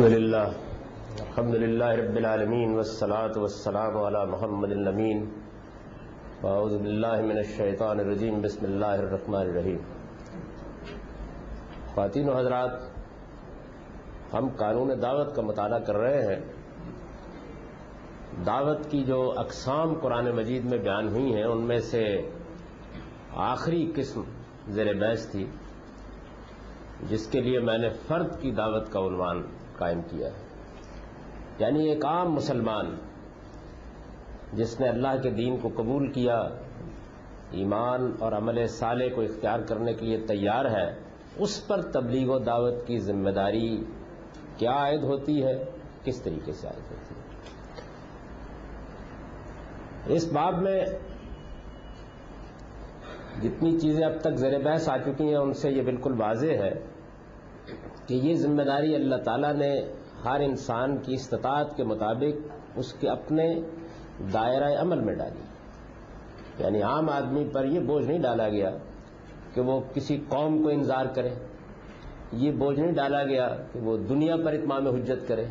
الحمد لله الحمد لله رب العالمين والصلاة والسلام على محمد الأمين وأعوذ بالله من الشيطان الرجيم بسم الله الرحمن الرحيم خواتین و حضرات، ہم قانون دعوت کا مطالعہ کر رہے ہیں۔ دعوت کی جو اقسام قرآن مجید میں بیان ہوئی ہیں، ان میں سے آخری قسم زیر بحث تھی، جس کے لیے میں نے فرد کی دعوت کا عنوان قائم کیا ہے۔ یعنی ایک عام مسلمان جس نے اللہ کے دین کو قبول کیا، ایمان اور عمل صالح کو اختیار کرنے کے لیے تیار ہے، اس پر تبلیغ و دعوت کی ذمہ داری کیا عائد ہوتی ہے؟ کس طریقے سے عائد ہوتی ہے؟ اس باب میں جتنی چیزیں اب تک زیر بحث آ چکی ہیں، ان سے یہ بالکل واضح ہے کہ یہ ذمہ داری اللہ تعالیٰ نے ہر انسان کی استطاعت کے مطابق اس کے اپنے دائرہ عمل میں ڈالی۔ یعنی عام آدمی پر یہ بوجھ نہیں ڈالا گیا کہ وہ کسی قوم کو انظار کرے۔ یہ بوجھ نہیں ڈالا گیا کہ وہ دنیا پر اتمام حجت کرے۔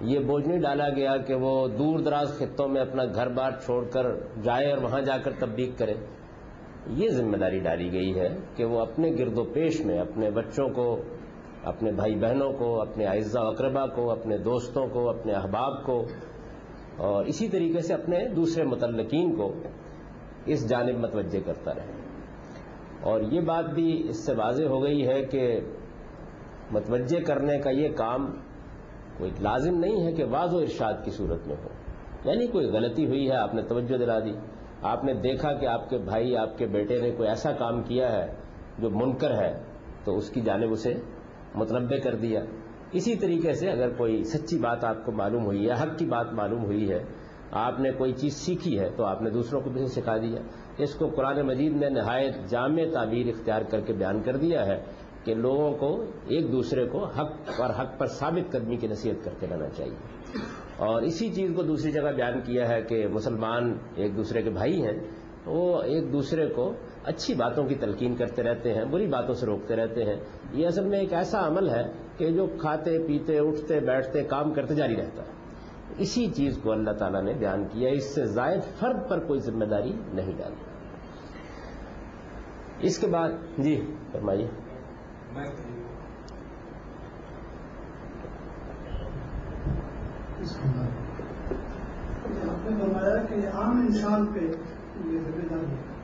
یہ بوجھ نہیں ڈالا گیا کہ وہ دور دراز خطوں میں اپنا گھر بار چھوڑ کر جائے اور وہاں جا کر تبلیغ کرے۔ یہ ذمہ داری ڈالی گئی ہے کہ وہ اپنے گرد و پیش میں اپنے بچوں کو اپنے بھائی بہنوں کو، اپنے اعزا اقربا کو، اپنے دوستوں کو، اپنے احباب کو، اور اسی طریقے سے اپنے دوسرے متعلقین کو اس جانب متوجہ کرتا رہے۔ اور یہ بات بھی اس سے واضح ہو گئی ہے کہ متوجہ کرنے کا یہ کام کوئی لازم نہیں ہے کہ واضح و ارشاد کی صورت میں ہو۔ یعنی کوئی غلطی ہوئی ہے، آپ نے توجہ دلا دی۔ آپ نے دیکھا کہ آپ کے بھائی، آپ کے بیٹے نے کوئی ایسا کام کیا ہے جو منکر ہے، تو اس کی جانب اسے متنبع کر دیا۔ اسی طریقے سے اگر کوئی سچی بات آپ کو معلوم ہوئی ہے، حق کی بات معلوم ہوئی ہے، آپ نے کوئی چیز سیکھی ہے تو آپ نے دوسروں کو بھی سکھا دیا۔ اس کو قرآن مجید نے نہایت جامع تعبیر اختیار کر کے بیان کر دیا ہے کہ لوگوں کو ایک دوسرے کو حق اور حق پر ثابت قدمی کی نصیحت کرتے رہنا چاہیے۔ اور اسی چیز کو دوسری جگہ بیان کیا ہے کہ مسلمان ایک دوسرے کے بھائی ہیں، وہ ایک دوسرے کو اچھی باتوں کی تلقین کرتے رہتے ہیں، بری باتوں سے روکتے رہتے ہیں۔ یہ اصل میں ایک ایسا عمل ہے کہ جو کھاتے، پیتے، اٹھتے، بیٹھتے، کام کرتے جاری رہتا ہے۔ اسی چیز کو اللہ تعالیٰ نے بیان کیا، اس سے زائد فرد پر کوئی ذمہ داری نہیں ڈالی۔ اس کے بعد جی فرمائیے۔ آپ نے فرمایا کہ عام انسان پہ یہ ذمہ داری ہے۔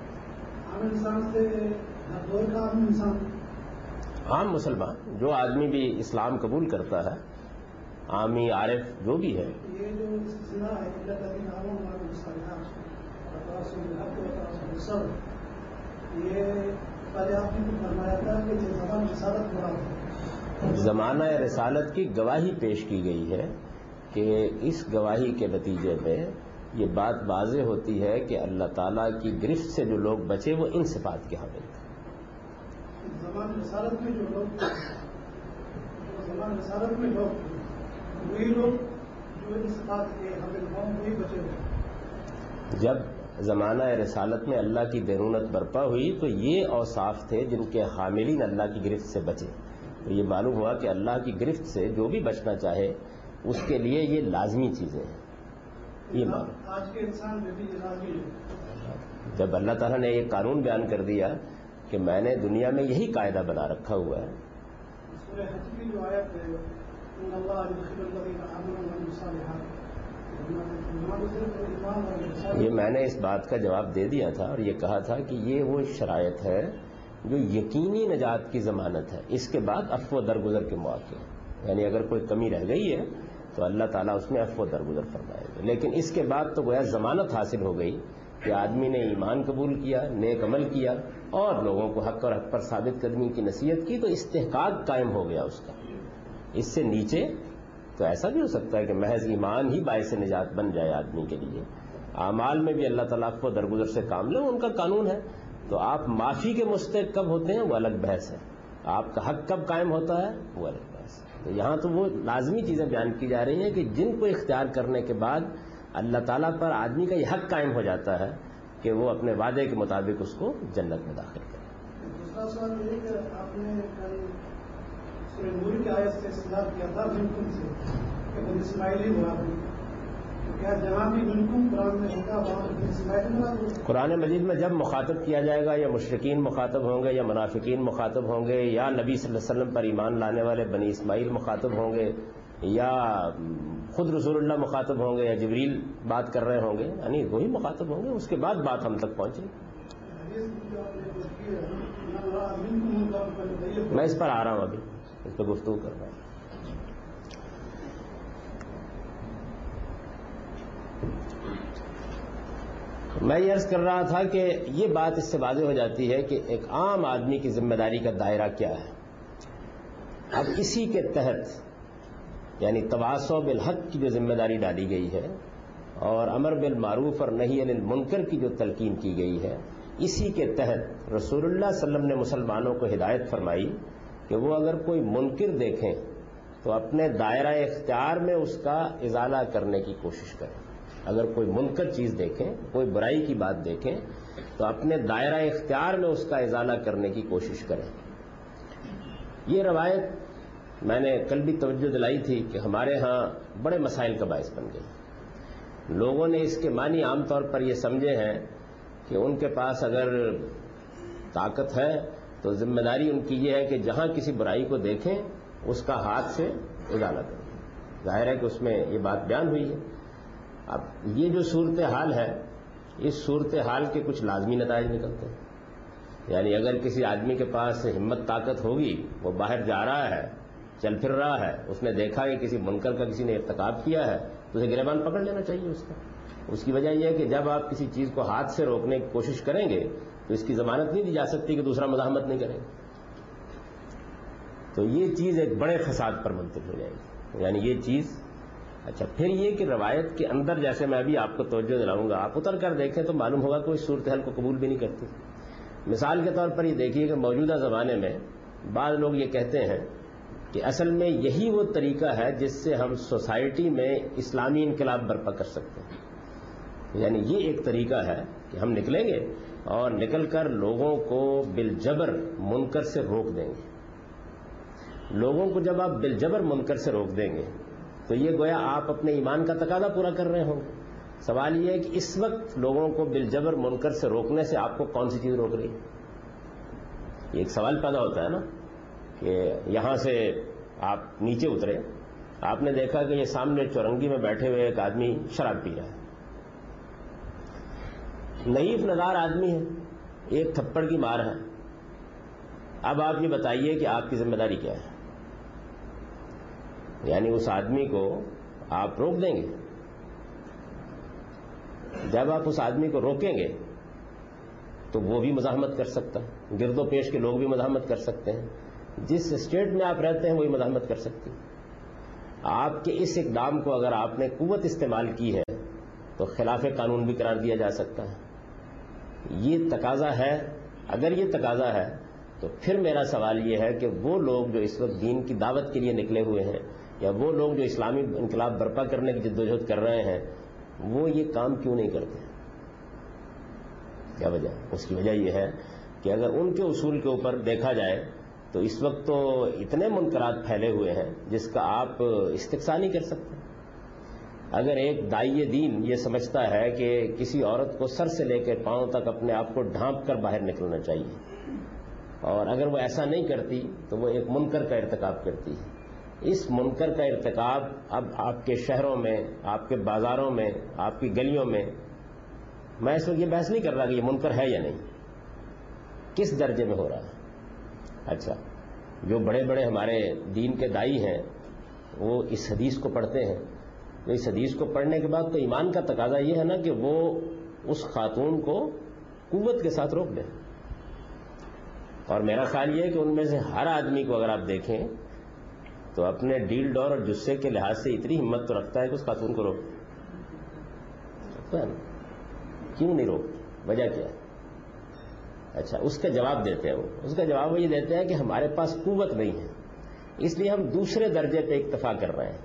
عام مسلمان جو آدمی بھی اسلام قبول کرتا ہے عامی عارف جو بھی ہے۔ زمانہ رسالت کی گواہی پیش کی گئی ہے کہ اس گواہی کے نتیجے میں یہ بات واضح ہوتی ہے کہ اللہ تعالیٰ کی گرفت سے جو لوگ بچے وہ ان صفات کے حامل تھے۔ جب زمانہ رسالت میں اللہ کی بیرونت برپا ہوئی تو یہ اوصاف تھے جن کے حاملین اللہ کی گرفت سے بچے۔ تو یہ معلوم ہوا کہ اللہ کی گرفت سے جو بھی بچنا چاہے اس کے لیے یہ لازمی چیزیں ہیں۔ یہ ہے۔ جب اللہ تعالیٰ نے یہ قانون بیان کر دیا کہ میں نے دنیا میں یہی قاعدہ بنا رکھا ہوا ہے۔ یہ میں نے اس بات کا جواب دے دیا تھا اور یہ کہا تھا کہ یہ وہ شرائط ہے جو یقینی نجات کی ضمانت ہے۔ اس کے بعد افو درگزر کے مواقع یعنی اگر کوئی کمی رہ گئی ہے تو اللہ تعالیٰ اس میں افو درگزر فرمائے گا۔ لیکن اس کے بعد تو گویا ضمانت حاصل ہو گئی کہ آدمی نے ایمان قبول کیا، نیک عمل کیا اور لوگوں کو حق اور حق پر ثابت قدمی کی نصیحت کی، تو استحقاق قائم ہو گیا اس کا۔ اس سے نیچے تو ایسا بھی ہو سکتا ہے کہ محض ایمان ہی باعث نجات بن جائے آدمی کے لیے۔ اعمال میں بھی اللہ تعالیٰ کو درگزر سے کام لے، ان کا قانون ہے۔ تو آپ معافی کے مستحق کب ہوتے ہیں؟ وہ الگ بحث ہے۔ آپ کا حق کب قائم ہوتا ہے؟ وہ الگ۔ بحث تو یہاں تو وہ لازمی چیزیں بیان کی جا رہی ہیں کہ جن کو اختیار کرنے کے بعد اللہ تعالیٰ پر آدمی کا یہ حق قائم ہو جاتا ہے کہ وہ اپنے وعدے کے مطابق اس کو جنت میں داخل کرے۔ دوسرا سوال یہ کہ آپ نے کل سورہ نور کی آیت سے استدار کیا تھا، بالکل سے، کہ بن قرآن مجید میں جب مخاطب کیا جائے گا، یا مشرقین مخاطب ہوں گے، یا منافقین مخاطب ہوں گے، یا نبی صلی اللہ علیہ وسلم پر ایمان لانے والے بنی اسماعیل مخاطب ہوں گے، یا خود رسول اللہ مخاطب ہوں گے، یا جبریل بات کر رہے ہوں گے یعنی وہی مخاطب ہوں گے، اس کے بعد بات ہم تک پہنچے میں اس پر آ رہا ہوں ابھی، اس پہ گفتگو کر رہا ہوں۔ میں یہ عرض کر رہا تھا کہ یہ بات اس سے واضح ہو جاتی ہے کہ ایک عام آدمی کی ذمہ داری کا دائرہ کیا ہے۔ اب اسی کے تحت یعنی تواسو بالحق کی جو ذمہ داری ڈالی گئی ہے اور امر بالمعروف اور نہیں عن المنکر کی جو تلقین کی گئی ہے، اسی کے تحت رسول اللہ صلی اللہ علیہ وسلم نے مسلمانوں کو ہدایت فرمائی کہ وہ اگر کوئی منکر دیکھیں تو اپنے دائرہ اختیار میں اس کا ازالہ کرنے کی کوشش کریں۔ اگر کوئی منکر چیز دیکھیں، کوئی برائی کی بات دیکھیں، تو اپنے دائرہ اختیار میں اس کا ازالہ کرنے کی کوشش کریں۔ یہ روایت میں نے کل بھی توجہ دلائی تھی کہ ہمارے ہاں بڑے مسائل کا باعث بن گئی۔ لوگوں نے اس کے معنی عام طور پر یہ سمجھے ہیں کہ ان کے پاس اگر طاقت ہے، تو ذمہ داری ان کی یہ ہے کہ جہاں کسی برائی کو دیکھیں، اس کا ہاتھ سے ازالہ کریں۔ ظاہر ہے کہ اس میں یہ بات بیان ہوئی ہے۔ اب یہ جو صورت حال ہے، اس صورت حال کے کچھ لازمی نتائج نکلتے ہیں۔ یعنی اگر کسی آدمی کے پاس ہمت، طاقت ہوگی، وہ باہر جا رہا ہے، چل پھر رہا ہے، اس نے دیکھا کہ کسی منکر کا کسی نے ارتکاب کیا ہے، تو اسے گریبان پکڑ لینا چاہیے اس کا۔ اس کی وجہ یہ ہے کہ جب آپ کسی چیز کو ہاتھ سے روکنے کی کوشش کریں گے، تو اس کی ضمانت نہیں دی جا سکتی کہ دوسرا مزاحمت نہیں کرے تو یہ چیز ایک بڑے فساد پر منتقل ہو جائے گی۔ یعنی یہ چیز اچھا پھر یہ کہ روایت کے اندر جیسے میں ابھی آپ کو توجہ دلاؤں گا، آپ اتر کر دیکھیں تو معلوم ہوگا کہ اس صورتحال کو قبول بھی نہیں کرتی۔ مثال کے طور پر یہ دیکھیے کہ موجودہ زمانے میں بعض لوگ یہ کہتے ہیں کہ اصل میں یہی وہ طریقہ ہے جس سے ہم سوسائٹی میں اسلامی انقلاب برپا کر سکتے ہیں۔ یعنی یہ ایک طریقہ ہے کہ ہم نکلیں گے اور نکل کر لوگوں کو بالجبر منکر سے روک دیں گے۔ لوگوں کو جب آپ بالجبر منکر سے روک دیں گے تو یہ گویا آپ اپنے ایمان کا تقاضا پورا کر رہے ہوں۔ سوال یہ ہے کہ اس وقت لوگوں کو بالجبر منکر سے روکنے سے آپ کو کون سی چیز روک رہی ہے؟ یہ ایک سوال پیدا ہوتا ہے نا کہ یہاں سے آپ نیچے اترے۔ آپ نے دیکھا کہ یہ سامنے چورنگی میں بیٹھے ہوئے ایک آدمی شراب پی رہا ہے۔ نئیف نظار آدمی ہے، ایک تھپڑ کی مار ہے۔ اب آپ یہ بتائیے کہ آپ کی ذمہ داری کیا ہے؟ یعنی اس آدمی کو آپ روک دیں گے؟ جب آپ اس آدمی کو روکیں گے، تو وہ بھی مزاحمت کر سکتا ہے۔ گرد و پیش کے لوگ بھی مزاحمت کر سکتے ہیں۔ جس اسٹیٹ میں آپ رہتے ہیں، وہی مزاحمت کر سکتے ہیں آپ کے اس اقدام کو اگر آپ نے قوت استعمال کی ہے، تو خلاف قانون بھی قرار دیا جا سکتا ہے۔ یہ تقاضا ہے۔ اگر یہ تقاضا ہے، تو پھر میرا سوال یہ ہے کہ وہ لوگ جو اس وقت دین کی دعوت کے لیے نکلے ہوئے ہیں یا وہ لوگ جو اسلامی انقلاب برپا کرنے کی جدوجہد کر رہے ہیں، وہ یہ کام کیوں نہیں کرتے؟ کیا وجہ؟ اس کی وجہ یہ ہے کہ اگر ان کے اصول کے اوپر دیکھا جائے، تو اس وقت تو اتنے منکرات پھیلے ہوئے ہیں جس کا آپ استقصا نہیں کر سکتے۔ اگر ایک دائی دین یہ سمجھتا ہے کہ کسی عورت کو سر سے لے کے پاؤں تک اپنے آپ کو ڈھانپ کر باہر نکلنا چاہیے، اور اگر وہ ایسا نہیں کرتی، تو وہ ایک منکر کا ارتکاب کرتی ہے۔ اس منکر کا ارتکاب اب آپ کے شہروں میں، آپ کے بازاروں میں، آپ کی گلیوں میں میں اس وقت یہ بحث نہیں کر رہا کہ یہ منکر ہے یا نہیں۔ کس درجے میں ہو رہا ہے؟ اچھا جو بڑے بڑے ہمارے دین کے دائی ہیں، وہ اس حدیث کو پڑھتے ہیں۔ تو اس حدیث کو پڑھنے کے بعد تو ایمان کا تقاضا یہ ہے نا کہ وہ اس خاتون کو قوت کے ساتھ روک دیں اور میرا خیال یہ ہے کہ ان میں سے ہر آدمی کو اگر آپ دیکھیں تو اپنے ڈیل ڈور اور جسے کے لحاظ سے اتنی ہمت تو رکھتا ہے کہ اس خاتون کو روک ہے نا؟ کیوں نہیں روک وجہ کیا ہے؟ اچھا اس کا جواب دیتے ہیں وہ۔ اس کا جواب وہ یہ دیتے ہیں کہ ہمارے پاس قوت نہیں ہے۔ اس لیے ہم دوسرے درجے پہ اکتفا کر رہے ہیں۔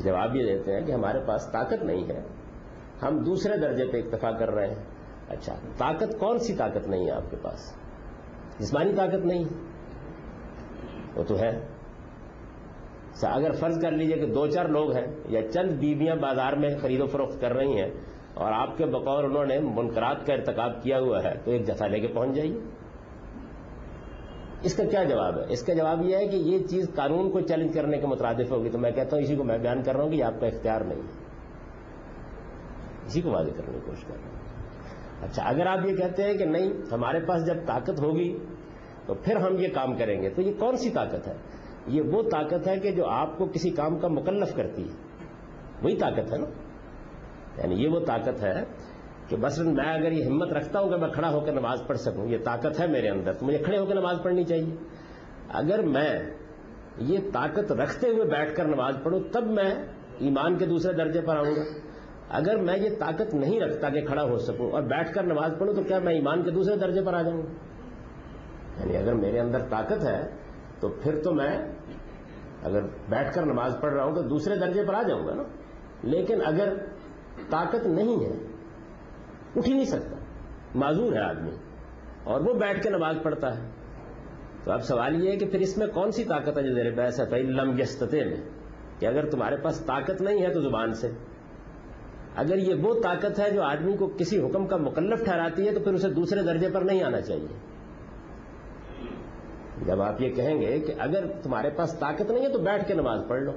جواب یہ دیتے ہیں کہ ہمارے پاس طاقت نہیں ہے۔ ہم دوسرے درجے پہ اکتفا کر رہے ہیں۔ اچھا طاقت، کون سی طاقت نہیں ہے آپ کے پاس؟ جسمانی طاقت نہیں۔ وہ تو ہے۔ اچھا، اگر فرض کر لیجیے کہ دو چار لوگ ہیں یا چند بیویاں بازار میں خرید و فروخت کر رہی ہیں اور آپ کے بقور انہوں نے منقرات کا ارتکاب کیا ہوا ہے، تو ایک جتھا لے کے پہنچ جائیے۔ اس کا کیا جواب ہے؟ اس کا جواب یہ ہے کہ یہ چیز قانون کو چیلنج کرنے کے مترادف ہوگی، تو میں کہتا ہوں اسی کو میں بیان کر رہا ہوں کہ یہ آپ کا اختیار نہیں ہے۔ اسی کو واضح کرنے کی کوشش کر رہا ہوں۔ اچھا اگر آپ یہ کہتے ہیں کہ نہیں، ہمارے پاس جب طاقت ہوگی تو پھر ہم یہ کام کریں گے، تو یہ کون سی طاقت ہے؟ یہ وہ طاقت ہے کہ جو آپ کو کسی کام کا مکلف کرتی ہے۔ وہی طاقت ہے نا؟ یعنی یہ وہ طاقت ہے کہ مثلا میں اگر یہ ہمت رکھتا ہوں کہ میں کھڑا ہو کے نماز پڑھ سکوں، یہ طاقت ہے میرے اندر تو مجھے کھڑے ہو کے نماز پڑھنی چاہیے۔ اگر میں یہ طاقت رکھتے ہوئے بیٹھ کر نماز پڑھوں، تب میں ایمان کے دوسرے درجے پر آؤں گا۔ اگر میں یہ طاقت نہیں رکھتا کہ کھڑا ہو سکوں اور بیٹھ کر نماز پڑھوں، تو کیا میں ایمان کے دوسرے درجے پر آ جاؤں؟ گا یعنی اگر میرے اندر طاقت ہے تو پھر تو میں اگر بیٹھ کر نماز پڑھ رہا ہوں تو دوسرے درجے پر آ جاؤں گا نا۔ لیکن اگر طاقت نہیں ہے، اٹھ ہی نہیں سکتا۔ معذور ہے آدمی۔ اور وہ بیٹھ کے نماز پڑھتا ہے۔ تو اب سوال یہ ہے کہ پھر اس میں کون سی طاقت ہے جو زیر بحث ہے؟ لم یستتے میں کہ اگر تمہارے پاس طاقت نہیں ہے تو زبان سے۔ اگر یہ وہ طاقت ہے جو آدمی کو کسی حکم کا مکلف ٹھہراتی ہے تو پھر اسے دوسرے درجے پر نہیں آنا چاہیے۔ جب آپ یہ کہیں گے کہ اگر تمہارے پاس طاقت نہیں ہے تو بیٹھ کے نماز پڑھ لو۔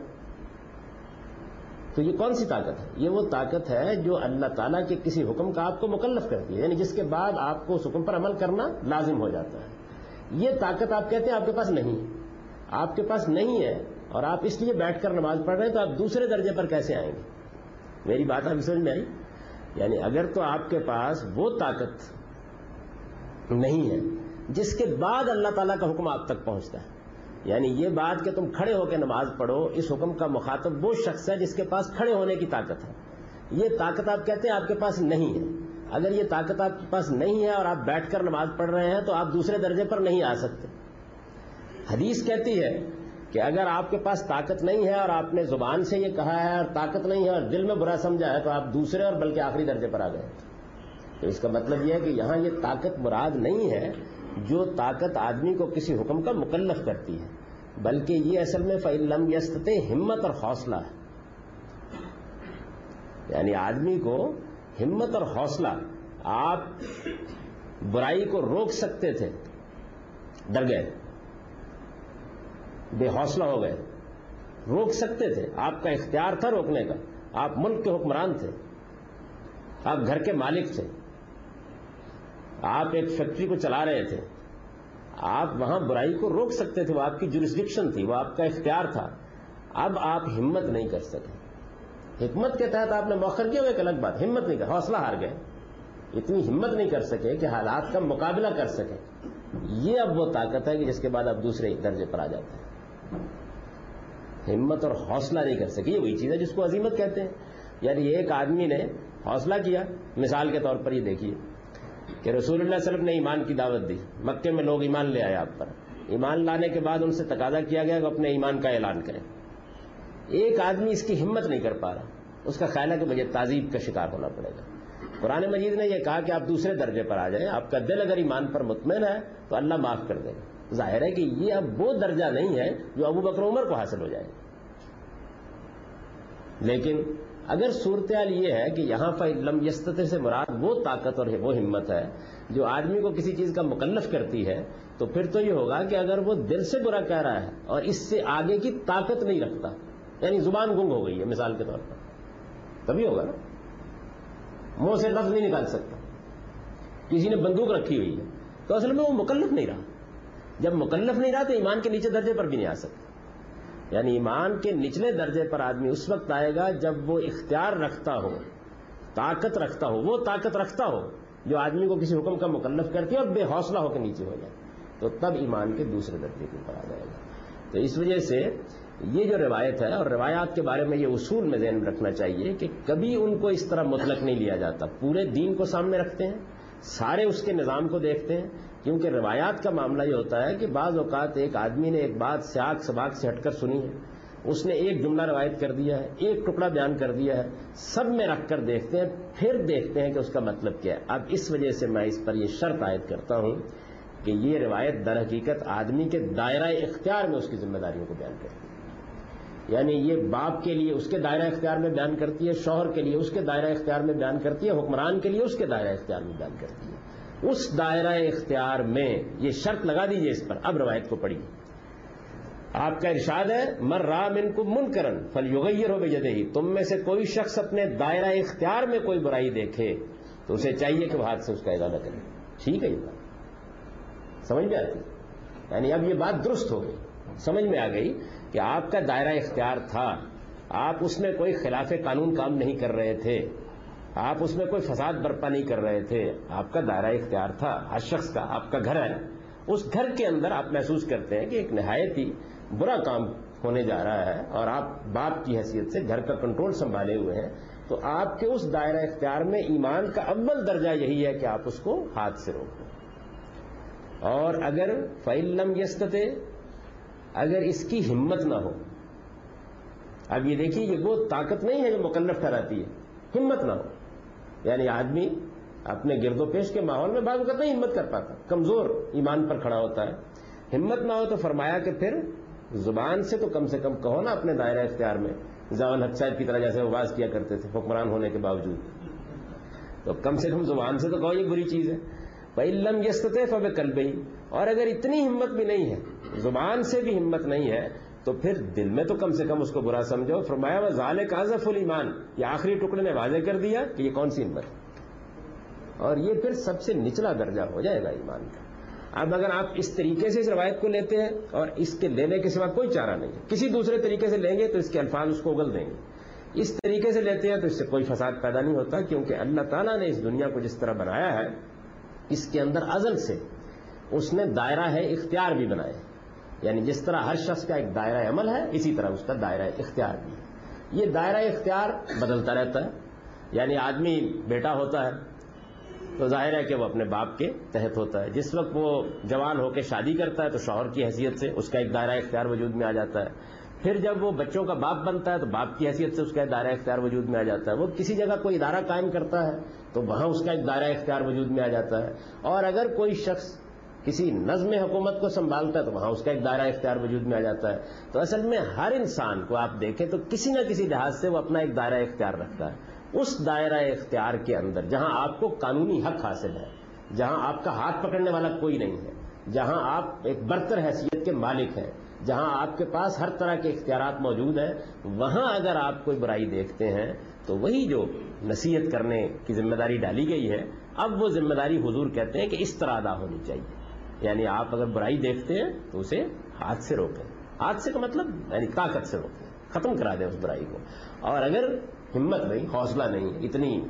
تو یہ کون سی طاقت ہے؟ یہ وہ طاقت ہے جو اللہ تعالیٰ کے کسی حکم کا آپ کو مکلف کرتی ہے یعنی جس کے بعد آپ کو اس حکم پر عمل کرنا لازم ہو جاتا ہے۔ یہ طاقت آپ کہتے ہیں آپ کے پاس نہیں۔ آپ کے پاس نہیں ہے اور آپ اس لیے بیٹھ کر نماز پڑھ رہے ہیں تو آپ دوسرے درجے پر کیسے آئیں گے؟ میری بات آپ سمجھ میں آئی؟ یعنی اگر تو آپ کے پاس وہ طاقت نہیں ہے جس کے بعد اللہ تعالیٰ کا حکم آپ تک پہنچتا ہے۔ یعنی یہ بات کہ تم کھڑے ہو کے نماز پڑھو، اس حکم کا مخاطب وہ شخص ہے جس کے پاس کھڑے ہونے کی طاقت ہے۔ یہ طاقت آپ کہتے ہیں آپ کے پاس نہیں ہے۔ اگر یہ طاقت آپ کے پاس نہیں ہے اور آپ بیٹھ کر نماز پڑھ رہے ہیں تو آپ دوسرے درجے پر نہیں آ سکتے۔ حدیث کہتی ہے کہ اگر آپ کے پاس طاقت نہیں ہے اور آپ نے زبان سے یہ کہا ہے اور طاقت نہیں ہے اور دل میں برا سمجھا ہے تو آپ دوسرے اور بلکہ آخری درجے پر آ گئے۔ تو اس کا مطلب یہ ہے کہ یہاں یہ طاقت مراد نہیں ہے جو طاقت آدمی کو کسی حکم کا مکلف کرتی ہے، بلکہ یہ اصل میں فعلم یست ہمت اور حوصلہ ہے۔ یعنی آدمی کو ہمت اور حوصلہ، آپ برائی کو روک سکتے تھے، ڈر گئے، بے حوصلہ ہو گئے۔ روک سکتے تھے، آپ کا اختیار تھا روکنے کا۔ آپ ملک کے حکمران تھے، آپ گھر کے مالک تھے۔ آپ ایک فیکٹری کو چلا رہے تھے۔ آپ وہاں برائی کو روک سکتے تھے، وہ آپ کی جورسڈکشن تھی، وہ آپ کا اختیار تھا۔ اب آپ ہمت نہیں کر سکے۔ حکمت کے تحت آپ نے موخر کیا وہ ایک الگ بات، ہمت نہیں کر، حوصلہ ہار گئے۔ اتنی ہمت نہیں کر سکے کہ حالات کا مقابلہ کر سکے۔ یہ اب وہ طاقت ہے کہ جس کے بعد آپ دوسرے درجے پر آ جاتے ہیں۔ ہمت اور حوصلہ نہیں کر سکے، یہ وہی چیز ہے جس کو عظیمت کہتے ہیں۔ یعنی ایک آدمی نے حوصلہ کیا، مثال کے طور پر یہ دیکھیے۔ کہ رسول اللہ علیہ وسلم نے ایمان کی دعوت دی۔ مکے میں لوگ ایمان لے آئے آپ پر۔ ایمان لانے کے بعد ان سے تقاضا کیا گیا کہ اپنے ایمان کا اعلان کریں۔ ایک آدمی اس کی ہمت نہیں کر پا رہا۔ اس کا خیال ہے کہ مجھے تعزیب کا شکار ہونا پڑے گا۔ قرآن مجید نے یہ کہا کہ آپ دوسرے درجے پر آ جائیں۔ آپ کا دل اگر ایمان پر مطمئن ہے تو اللہ معاف کر دے۔ گا ظاہر ہے کہ یہ اب وہ درجہ نہیں ہے جو ابو بکر عمر کو حاصل ہو جائے۔ لیکن اگر صورتحال یہ ہے کہ یہاں پر لم سے مراد وہ طاقت اور وہ ہمت ہے جو آدمی کو کسی چیز کا مکلف کرتی ہے، تو پھر تو یہ ہوگا کہ اگر وہ دل سے برا کہہ رہا ہے اور اس سے آگے کی طاقت نہیں رکھتا یعنی زبان گنگ ہو گئی ہے مثال کے طور پر، تبھی ہوگا نا؟ منہ سے لفظ نہیں نکال سکتا۔ کسی نے بندوق رکھی ہوئی ہے، تو اصل میں وہ مکلف نہیں رہا۔ جب مکلف نہیں رہا تو ایمان کے نیچے درجے پر بھی نہیں آ سکتا۔ یعنی ایمان کے نچلے درجے پر آدمی اس وقت آئے گا جب وہ اختیار رکھتا ہو، طاقت رکھتا ہو، وہ طاقت رکھتا ہو جو آدمی کو کسی حکم کا مکلف کرتی ہے اور بے حوصلہ ہو کے نیچے ہو جائے، تو تب ایمان کے دوسرے درجے کے اوپر آ جائے گا۔ تو اس وجہ سے یہ جو روایت ہے اور روایات کے بارے میں یہ اصول میں ذہن رکھنا چاہیے کہ کبھی ان کو اس طرح مطلق نہیں لیا جاتا۔ پورے دین کو سامنے رکھتے ہیں، سارے اس کے نظام کو دیکھتے ہیں کیونکہ روایات کا معاملہ یہ ہوتا ہے کہ بعض اوقات ایک آدمی نے ایک بات سیاق سباق سے ہٹ کر سنی ہے۔ اس نے ایک جملہ روایت کر دیا ہے، ایک ٹکڑا بیان کر دیا ہے، سب میں رکھ کر دیکھتے ہیں، پھر دیکھتے ہیں کہ اس کا مطلب کیا ہے۔ اب اس وجہ سے میں اس پر یہ شرط عائد کرتا ہوں کہ یہ روایت در حقیقت آدمی کے دائرہ اختیار میں اس کی ذمہ داریوں کو بیان کرتی ہے۔ یعنی یہ باپ کے لیے اس کے دائرہ اختیار میں بیان کرتی ہے، شوہر کے لیے اس کے دائرہ اختیار میں بیان کرتی ہے، حکمران کے لیے اس کے دائرہ اختیار میں بیان کرتی ہے۔ اس دائرہ اختیار میں یہ شرط لگا دیجیے اس پر، اب روایت کو پڑھیے۔ آپ کا ارشاد ہے مر رام ان کو من کرن فل یوگیر ہو بجے ہی تم میں سے کوئی شخص اپنے دائرہ اختیار میں کوئی برائی دیکھے تو اسے چاہیے کہ وہ ہاتھ سے اس کا ارادہ کرے۔ ٹھیک ہے یہ بات۔ سمجھ میں آتی؟ یعنی اب یہ بات درست ہو گئی۔ سمجھ میں آ گئی کہ آپ کا دائرہ اختیار تھا، آپ اس میں کوئی خلاف قانون کام نہیں کر رہے تھے۔ آپ اس میں کوئی فساد برپا نہیں کر رہے تھے۔ آپ کا دائرہ اختیار تھا، ہر شخص کا، آپ کا گھر ہے۔ اس گھر کے اندر آپ محسوس کرتے ہیں کہ ایک نہایت ہی برا کام ہونے جا رہا ہے اور آپ باپ کی حیثیت سے گھر کا کنٹرول سنبھالے ہوئے ہیں۔ تو آپ کے اس دائرہ اختیار میں ایمان کا اول درجہ یہی ہے کہ آپ اس کو ہاتھ سے روکیں اور اگر فعلم یستتے اگر اس کی ہمت نہ ہو۔ اب یہ دیکھیے، یہ وہ طاقت نہیں ہے جو مکلف ٹھہراتی ہے۔ ہمت نہ ہو۔ یعنی آدمی اپنے گرد و پیش کے ماحول میں بعض اوقات نہیں ہمت کر پاتا، کمزور ایمان پر کھڑا ہوتا ہے۔ ہمت نہ ہو تو فرمایا کہ پھر زبان سے تو کم سے کم کہو نا اپنے دائرہ اختیار میں۔ زبان حق صاحب کی طرح جیسے وہ باز کیا کرتے تھے، حکمران ہونے کے باوجود۔ تو کم سے کم زبان سے تو کہو یہ بری چیز ہے۔ بھائی لم یستتے فب کل اور اگر اتنی ہمت بھی نہیں ہے، زبان سے بھی ہمت نہیں ہے تو پھر دل میں تو کم سے کم اس کو برا سمجھو۔ فرمایا، وہ ظال کاضف المان یہ آخری ٹکڑے نے واضح کر دیا کہ یہ کون سی ہمت اور یہ پھر سب سے نچلا درجہ ہو جائے گا ایمان کا۔ اب اگر آپ اس طریقے سے اس روایت کو لیتے ہیں اور اس کے لینے کے سوا کوئی چارہ نہیں ہے، کسی دوسرے طریقے سے لیں گے تو اس کے الفاظ اس کو اگل دیں گے۔ اس طریقے سے لیتے ہیں تو اس سے کوئی فساد پیدا نہیں ہوتا، کیونکہ اللہ تعالیٰ نے اس دنیا کو جس طرح بنایا ہے، اس کے اندر ازل سے اس نے دائرہ ہے، اختیار بھی بنائے یعنی جس طرح ہر شخص کا ایک دائرہ عمل ہے، اسی طرح اس کا دائرہ اختیار بھی ہے۔ یہ دائرہ اختیار بدلتا رہتا ہے۔ یعنی آدمی بیٹا ہوتا ہے تو ظاہر ہے کہ وہ اپنے باپ کے تحت ہوتا ہے۔ جس وقت وہ جوان ہو کے شادی کرتا ہے تو شوہر کی حیثیت سے اس کا ایک دائرہ اختیار وجود میں آ جاتا ہے۔ پھر جب وہ بچوں کا باپ بنتا ہے تو باپ کی حیثیت سے اس کا ایک دائرہ اختیار وجود میں آ جاتا ہے۔ وہ کسی جگہ کوئی ادارہ قائم کرتا ہے تو وہاں اس کا ایک دائرہ اختیار وجود میں آ جاتا ہے۔ اور اگر کوئی شخص کسی نظم حکومت کو سنبھالتا ہے تو وہاں اس کا ایک دائرہ اختیار وجود میں آ جاتا ہے۔ تو اصل میں ہر انسان کو آپ دیکھیں تو کسی نہ کسی لحاظ سے وہ اپنا ایک دائرہ اختیار رکھتا ہے۔ اس دائرہ اختیار کے اندر جہاں آپ کو قانونی حق حاصل ہے، جہاں آپ کا ہاتھ پکڑنے والا کوئی نہیں ہے، جہاں آپ ایک برتر حیثیت کے مالک ہیں، جہاں آپ کے پاس ہر طرح کے اختیارات موجود ہیں، وہاں اگر آپ کوئی برائی دیکھتے ہیں تو وہی جو نصیحت کرنے کی ذمہ داری ڈالی گئی ہے، اب وہ ذمہ داری حضور کہتے ہیں کہ اس طرح ادا ہونی چاہیے۔ یعنی آپ اگر برائی دیکھتے ہیں تو اسے ہاتھ سے روکیں۔ ہاتھ سے کا مطلب یعنی طاقت سے روکیں۔ ختم کرا دیں اس برائی کو۔ اور اگر ہمت نہیں، حوصلہ نہیں، اتنی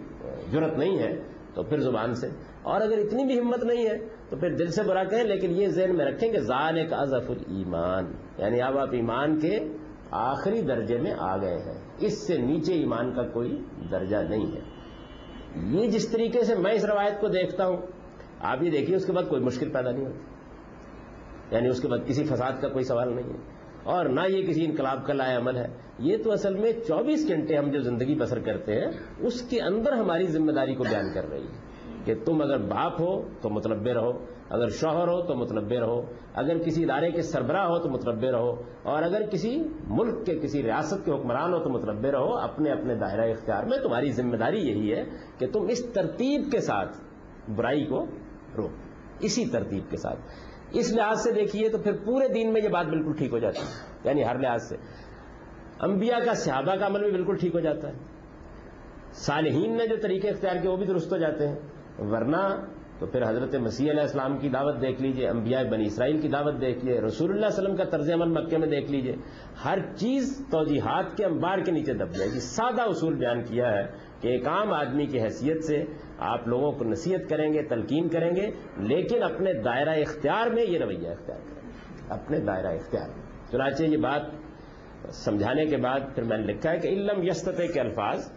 جرت نہیں ہے، تو پھر زبان سے۔ اور اگر اتنی بھی ہمت نہیں ہے، تو پھر دل سے برا کہیں، لیکن یہ ذہن میں رکھیں کہ زان ایک اضف المان یعنی اب آپ ایمان کے آخری درجے میں آ گئے ہیں۔ اس سے نیچے ایمان کا کوئی درجہ نہیں ہے۔ یہ جس طریقے سے میں اس روایت کو دیکھتا ہوں آپ یہ دیکھیے، اس کے بعد کوئی مشکل پیدا نہیں ہوتی۔ یعنی اس کے بعد کسی فساد کا کوئی سوال نہیں ہے۔ اور نہ یہ کسی انقلاب کا لائے عمل ہے۔ یہ تو اصل میں چوبیس گھنٹے ہم جو زندگی بسر کرتے ہیں، اس کے اندر ہماری ذمہ داری کو بیان کر رہی ہے کہ تم اگر باپ ہو تو مطلب رہو، اگر شوہر ہو تو مطلب رہو، اگر کسی ادارے کے سربراہ ہو تو مطلب رہو، اور اگر کسی ملک کے، کسی ریاست کے حکمران ہو تو مطلب رہو، اپنے اپنے دائرہ اختیار میں تمہاری ذمہ داری یہی ہے کہ تم اس ترتیب کے ساتھ برائی کو رو اسی ترتیب کے ساتھ۔ اس لحاظ سے دیکھیے تو پھر پورے دین میں یہ بات بالکل ٹھیک ہو جاتی ہے یعنی ہر لحاظ سے۔ انبیاء کا صحابہ کا عمل بھی بالکل ٹھیک ہو جاتا ہے۔ صالحین نے جو طریقے اختیار کیے، وہ بھی درست ہو جاتے ہیں۔ ورنہ تو پھر حضرت مسیح علیہ السلام کی دعوت دیکھ لیجیے، انبیاء بنی اسرائیل کی دعوت دیکھ لیجیے رسول اللہ علیہ وسلم کا طرز عمل مکے میں دیکھ لیجیے۔ ہر چیز توجیحات کے انبار کے نیچے دب جائے گی۔ سادہ اصول بیان کیا ہے کہ ایک عام آدمی کی حیثیت سے آپ لوگوں کو نصیحت کریں گے، تلقین کریں گے، لیکن اپنے دائرہ اختیار میں یہ رویہ اختیار کریں گے۔ اپنے دائرہ اختیار میں۔ چنانچہ یہ بات سمجھانے کے بعد پھر میں نے لکھا ہے کہ علم یستتے کے الفاظ۔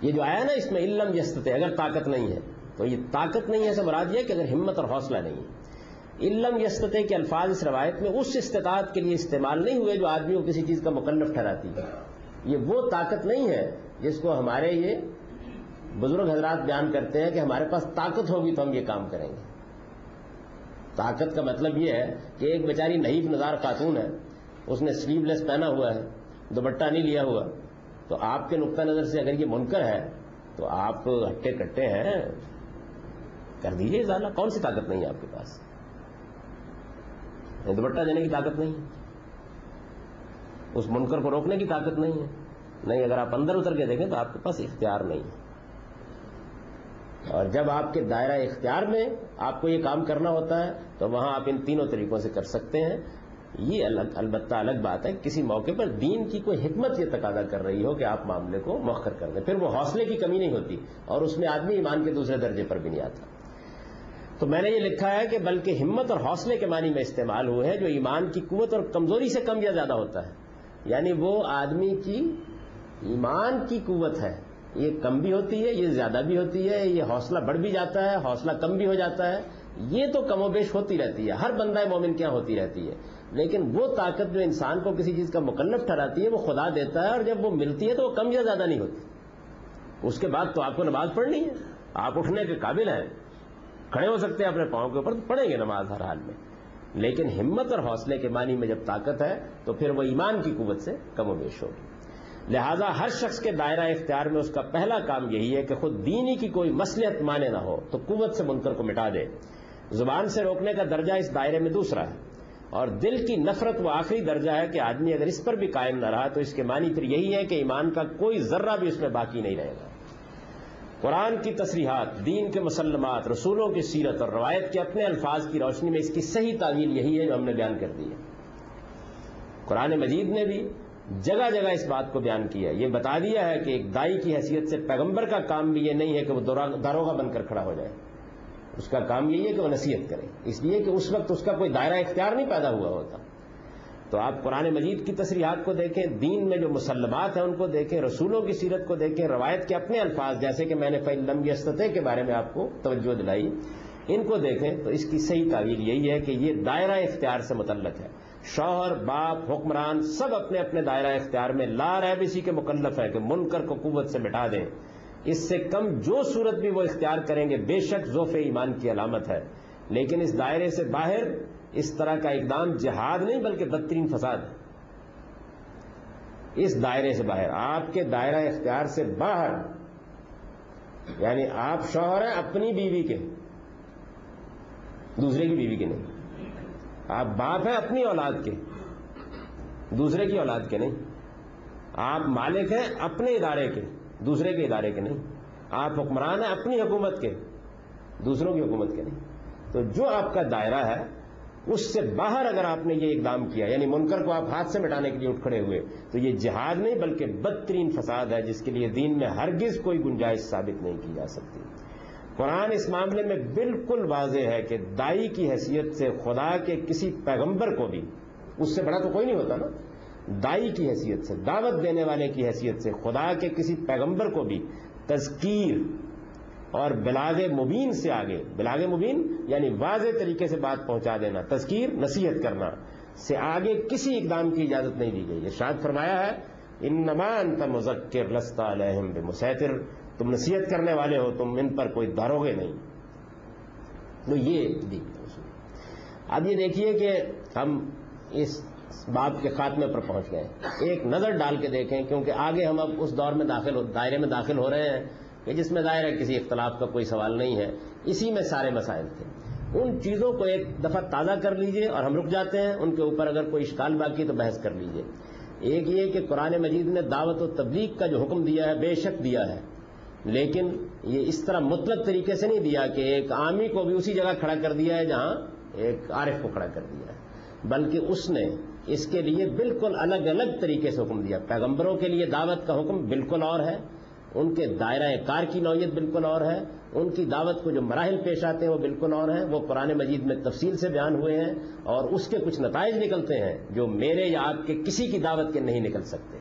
یہ جو آیا نا اس میں علم یستتے اگر طاقت نہیں ہے، تو یہ طاقت نہیں ہے ایسا مراد یہ کہ اگر ہمت اور حوصلہ نہیں ہے۔ علم یستتے کے الفاظ اس روایت میں اس استطاعت کے لیے استعمال نہیں ہوئے جو آدمی کو کسی چیز کا مکلف ٹھہراتی ہے۔ یہ وہ طاقت نہیں ہے جس کو ہمارے یہ بزرگ حضرات بیان کرتے ہیں کہ ہمارے پاس طاقت ہوگی تو ہم یہ کام کریں گے۔ طاقت کا مطلب یہ ہے کہ ایک بیچاری نحیف نظار خاتون ہے، اس نے سلیو لیس پہنا ہوا ہے، دوپٹہ نہیں لیا ہوا۔ تو آپ کے نقطہ نظر سے اگر یہ منکر ہے، تو آپ ہٹے کٹے ہیں۔ کر دیجیے ازالہ کون سی طاقت نہیں ہے آپ کے پاس؟ دوپٹہ دینے کی طاقت نہیں ہے۔ اس منکر کو روکنے کی طاقت نہیں ہے۔ نہیں، اگر آپ اندر اتر کے دیکھیں تو آپ کے پاس اختیار نہیں ہے۔ اور جب آپ کے دائرہ اختیار میں آپ کو یہ کام کرنا ہوتا ہے، تو وہاں آپ ان تینوں طریقوں سے کر سکتے ہیں۔ یہ الگ، البتہ الگ بات ہے، کسی موقع پر دین کی کوئی حکمت یہ تقاضا کر رہی ہو کہ آپ معاملے کو مؤخر کر دیں۔ پھر وہ حوصلے کی کمی نہیں ہوتی، اور اس میں آدمی ایمان کے دوسرے درجے پر بھی نہیں آتا۔ تو میں نے یہ لکھا ہے کہ بلکہ ہمت اور حوصلے کے معنی میں استعمال ہوئے ہیں، جو ایمان کی قوت اور کمزوری سے کم یا زیادہ ہوتا ہے۔ یعنی وہ آدمی کی ایمان کی قوت ہے۔ یہ کم بھی ہوتی ہے، یہ زیادہ بھی ہوتی ہے، یہ حوصلہ بڑھ بھی جاتا ہے، حوصلہ کم بھی ہو جاتا ہے۔ یہ تو کم و بیش ہوتی رہتی ہے۔ ہر بندہ مومن کیا ہوتی رہتی ہے۔ لیکن وہ طاقت جو انسان کو کسی چیز کا مکلف ٹھہراتی ہے، وہ خدا دیتا ہے اور جب وہ ملتی ہے تو وہ کم یا زیادہ نہیں ہوتی۔ اس کے بعد تو آپ کو نماز پڑھنی ہے۔ آپ اٹھنے کے قابل ہیں۔ کھڑے ہو سکتے ہیں، اپنے پاؤں کے اوپر تو پڑھیں گے نماز ہر حال میں۔ لیکن ہمت اور حوصلے کے معنی میں جب طاقت ہے، تو پھر وہ ایمان کی قوت سے کم و بیش ہوگی۔ لہذا ہر شخص کے دائرہ اختیار میں اس کا پہلا کام یہی ہے کہ خود دینی کی کوئی مسلحت مانے نہ ہو، تو قوت سے منکر کو مٹا دے۔ زبان سے روکنے کا درجہ اس دائرے میں دوسرا ہے۔ اور دل کی نفرت وہ آخری درجہ ہے کہ آدمی اگر اس پر بھی قائم نہ رہا تو اس کے معنی پھر یہی ہے کہ ایمان کا کوئی ذرہ بھی اس میں باقی نہیں رہے گا۔ قرآن کی تصریحات، دین کے مسلمات، رسولوں کی سیرت اور روایت کے اپنے الفاظ کی روشنی میں اس کی صحیح تعویل یہی ہے جو ہم نے بیان کر دی ہے۔ قرآن مجید نے بھی جگہ جگہ اس بات کو بیان کیا یہ بتا دیا ہے کہ ایک دائی کی حیثیت سے پیغمبر کا کام بھی یہ نہیں ہے کہ وہ داروغہ بن کر کھڑا ہو جائے۔ اس کا کام یہی ہے کہ وہ نصیحت کرے۔ اس لیے کہ اس وقت اس کا کوئی دائرہ اختیار نہیں پیدا ہوا ہوتا۔ تو آپ قرآن مجید کی تصریحات کو دیکھیں، دین میں جو مسلمات ہیں ان کو دیکھیں، رسولوں کی سیرت کو دیکھیں، روایت کے اپنے الفاظ، جیسے کہ میں نے فی لمبی استطح کے بارے میں آپ کو توجہ دلائی، ان کو دیکھیں تو اس کی صحیح تعویل یہی ہے کہ یہ دائرہ اختیار سے متعلق ہے۔ شوہر، باپ، حکمران سب اپنے اپنے دائرہ اختیار میں لا ریب اسی کے مکلف ہے کہ منکر کو قوت سے مٹا دیں۔ اس سے کم جو صورت بھی وہ اختیار کریں گے بے شک ذوف ایمان کی علامت ہے۔ لیکن اس دائرے سے باہر اس طرح کا اقدام جہاد نہیں بلکہ بدترین فساد ہے۔ اس دائرے سے باہر، آپ کے دائرہ اختیار سے باہر یعنی آپ شوہر ہیں اپنی بیوی کے، دوسرے کی بیوی کے نہیں۔ آپ باپ ہیں اپنی اولاد کے، دوسرے کی اولاد کے نہیں۔ آپ مالک ہیں اپنے ادارے کے، دوسرے کے ادارے کے نہیں۔ آپ حکمران ہیں اپنی حکومت کے، دوسروں کی حکومت کے نہیں۔ تو جو آپ کا دائرہ ہے، اس سے باہر اگر آپ نے یہ اقدام کیا یعنی منکر کو آپ ہاتھ سے مٹانے کے لیے اٹھ کھڑے ہوئے، تو یہ جہاد نہیں بلکہ بدترین فساد ہے جس کے لیے دین میں ہرگز کوئی گنجائش ثابت نہیں کی جا سکتی۔ قرآن اس معاملے میں بالکل واضح ہے کہ دائی کی حیثیت سے خدا کے کسی پیغمبر کو بھی، اس سے بڑا تو کوئی نہیں ہوتا نا، دائی کی حیثیت سے، دعوت دینے والے کی حیثیت سے خدا کے کسی پیغمبر کو بھی تذکیر اور بلاغ مبین سے آگے، بلاغ مبین یعنی واضح طریقے سے بات پہنچا دینا، تذکیر، نصیحت کرنا سے آگے کسی اقدام کی اجازت نہیں دی گئی۔ یہ فرمایا ہے ان نمان تم لستا علیہم مسیطر تم نصیحت کرنے والے ہو، تم ان پر کوئی داروگے نہیں۔ تو یہ دی اب یہ دیکھیے کہ ہم اس بات کے خاتمے پر پہنچ گئے۔ ایک نظر ڈال کے دیکھیں، کیونکہ آگے ہم اب اس دور میں داخل دائرے میں داخل ہو رہے ہیں کہ جس میں ظاہر ہے کسی اختلاف کا کوئی سوال نہیں ہے۔ اسی میں سارے مسائل تھے۔ ان چیزوں کو ایک دفعہ تازہ کر لیجیے اور ہم رک جاتے ہیں۔ ان کے اوپر اگر کوئی اشکال باقی تو بحث کر لیجیے۔ ایک یہ کہ قرآن مجید نے دعوت و تبلیغ کا جو حکم دیا ہے، بے شک دیا ہے۔ لیکن یہ اس طرح مطلق طریقے سے نہیں دیا کہ ایک عامی کو بھی اسی جگہ کھڑا کر دیا ہے جہاں ایک عارف کو کھڑا کر دیا ہے، بلکہ اس نے اس کے لیے بالکل الگ الگ طریقے سے حکم دیا۔ پیغمبروں کے لیے دعوت کا حکم بالکل اور ہے، ان کے دائرہ کار کی نوعیت بالکل اور ہے، ان کی دعوت کو جو مراحل پیش آتے ہیں وہ بالکل اور ہیں، وہ قرآن مجید میں تفصیل سے بیان ہوئے ہیں اور اس کے کچھ نتائج نکلتے ہیں جو میرے یا آپ کے کسی کی دعوت کے نہیں نکل سکتے۔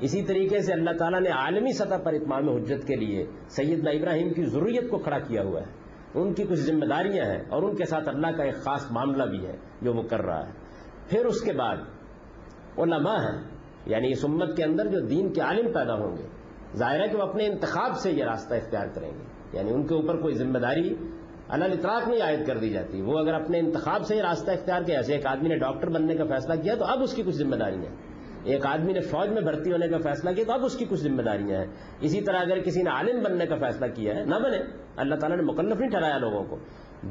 اسی طریقے سے اللہ تعالیٰ نے عالمی سطح پر اتمام حجت کے لیے سیدنا ابراہیم کی ضروریت کو کھڑا کیا ہوا ہے۔ ان کی کچھ ذمہ داریاں ہیں اور ان کے ساتھ اللہ کا ایک خاص معاملہ بھی ہے جو وہ کر رہا ہے۔ پھر اس کے بعد علماء ہیں یعنی اس امت کے اندر جو دین کے عالم پیدا ہوں گے، ظاہر ہے کہ وہ اپنے انتخاب سے یہ راستہ اختیار کریں گے۔ یعنی ان کے اوپر کوئی ذمہ داری اللہ اطراق نہیں عائد کر دی جاتی۔ وہ اگر اپنے انتخاب سے یہ راستہ اختیار کیا ایسے ایک آدمی نے ڈاکٹر بننے کا فیصلہ کیا تو اب اس کی کچھ ذمہ داریاں ہیں۔ ایک آدمی نے فوج میں بھرتی ہونے کا فیصلہ کیا تو اب اس کی کچھ ذمہ داریاں ہیں۔ اسی طرح اگر کسی نے عالم بننے کا فیصلہ کیا ہے، نہ بنے، اللہ تعالیٰ نے مکلف نہیں ٹھہرایا لوگوں کو۔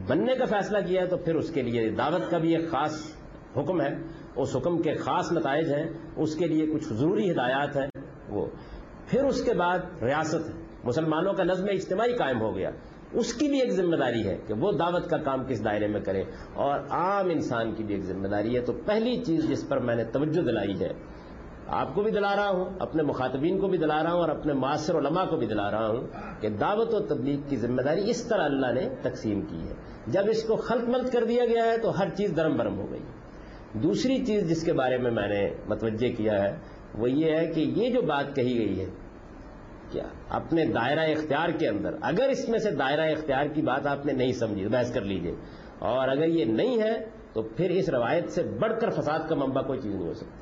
بننے کا فیصلہ کیا ہے تو پھر اس کے لیے دعوت کا بھی ایک خاص حکم ہے۔ اس حکم کے خاص نتائج ہیں، اس کے لیے کچھ ضروری ہدایات ہیں، وہ۔ پھر اس کے بعد ریاست ہے۔ مسلمانوں کا نظم اجتماعی قائم ہو گیا۔ اس کی بھی ایک ذمہ داری ہے کہ وہ دعوت کا کام کس دائرے میں کرے۔ اور عام انسان کی بھی ایک ذمہ داری ہے۔ تو پہلی چیز جس پر میں نے توجہ دلائی ہے آپ کو بھی دلا رہا ہوں، اپنے مخاطبین کو بھی دلا رہا ہوں اور اپنے معاصر علماء کو بھی دلا رہا ہوں کہ دعوت و تبلیغ کی ذمہ داری اس طرح اللہ نے تقسیم کی ہے۔ جب اس کو خلط ملت کر دیا گیا ہے تو ہر چیز درم برم ہو گئی۔ دوسری چیز جس کے بارے میں میں نے متوجہ کیا ہے، وہ یہ ہے کہ یہ جو بات کہی گئی ہے کیا اپنے دائرہ اختیار کے اندر، اگر اس میں سے دائرہ اختیار کی بات آپ نے نہیں سمجھی، بحث کر لیجیے۔ اور اگر یہ نہیں ہے تو پھر اس روایت سے بڑھ کر فساد کا منبع کوئی چیز نہیں ہو سکتی۔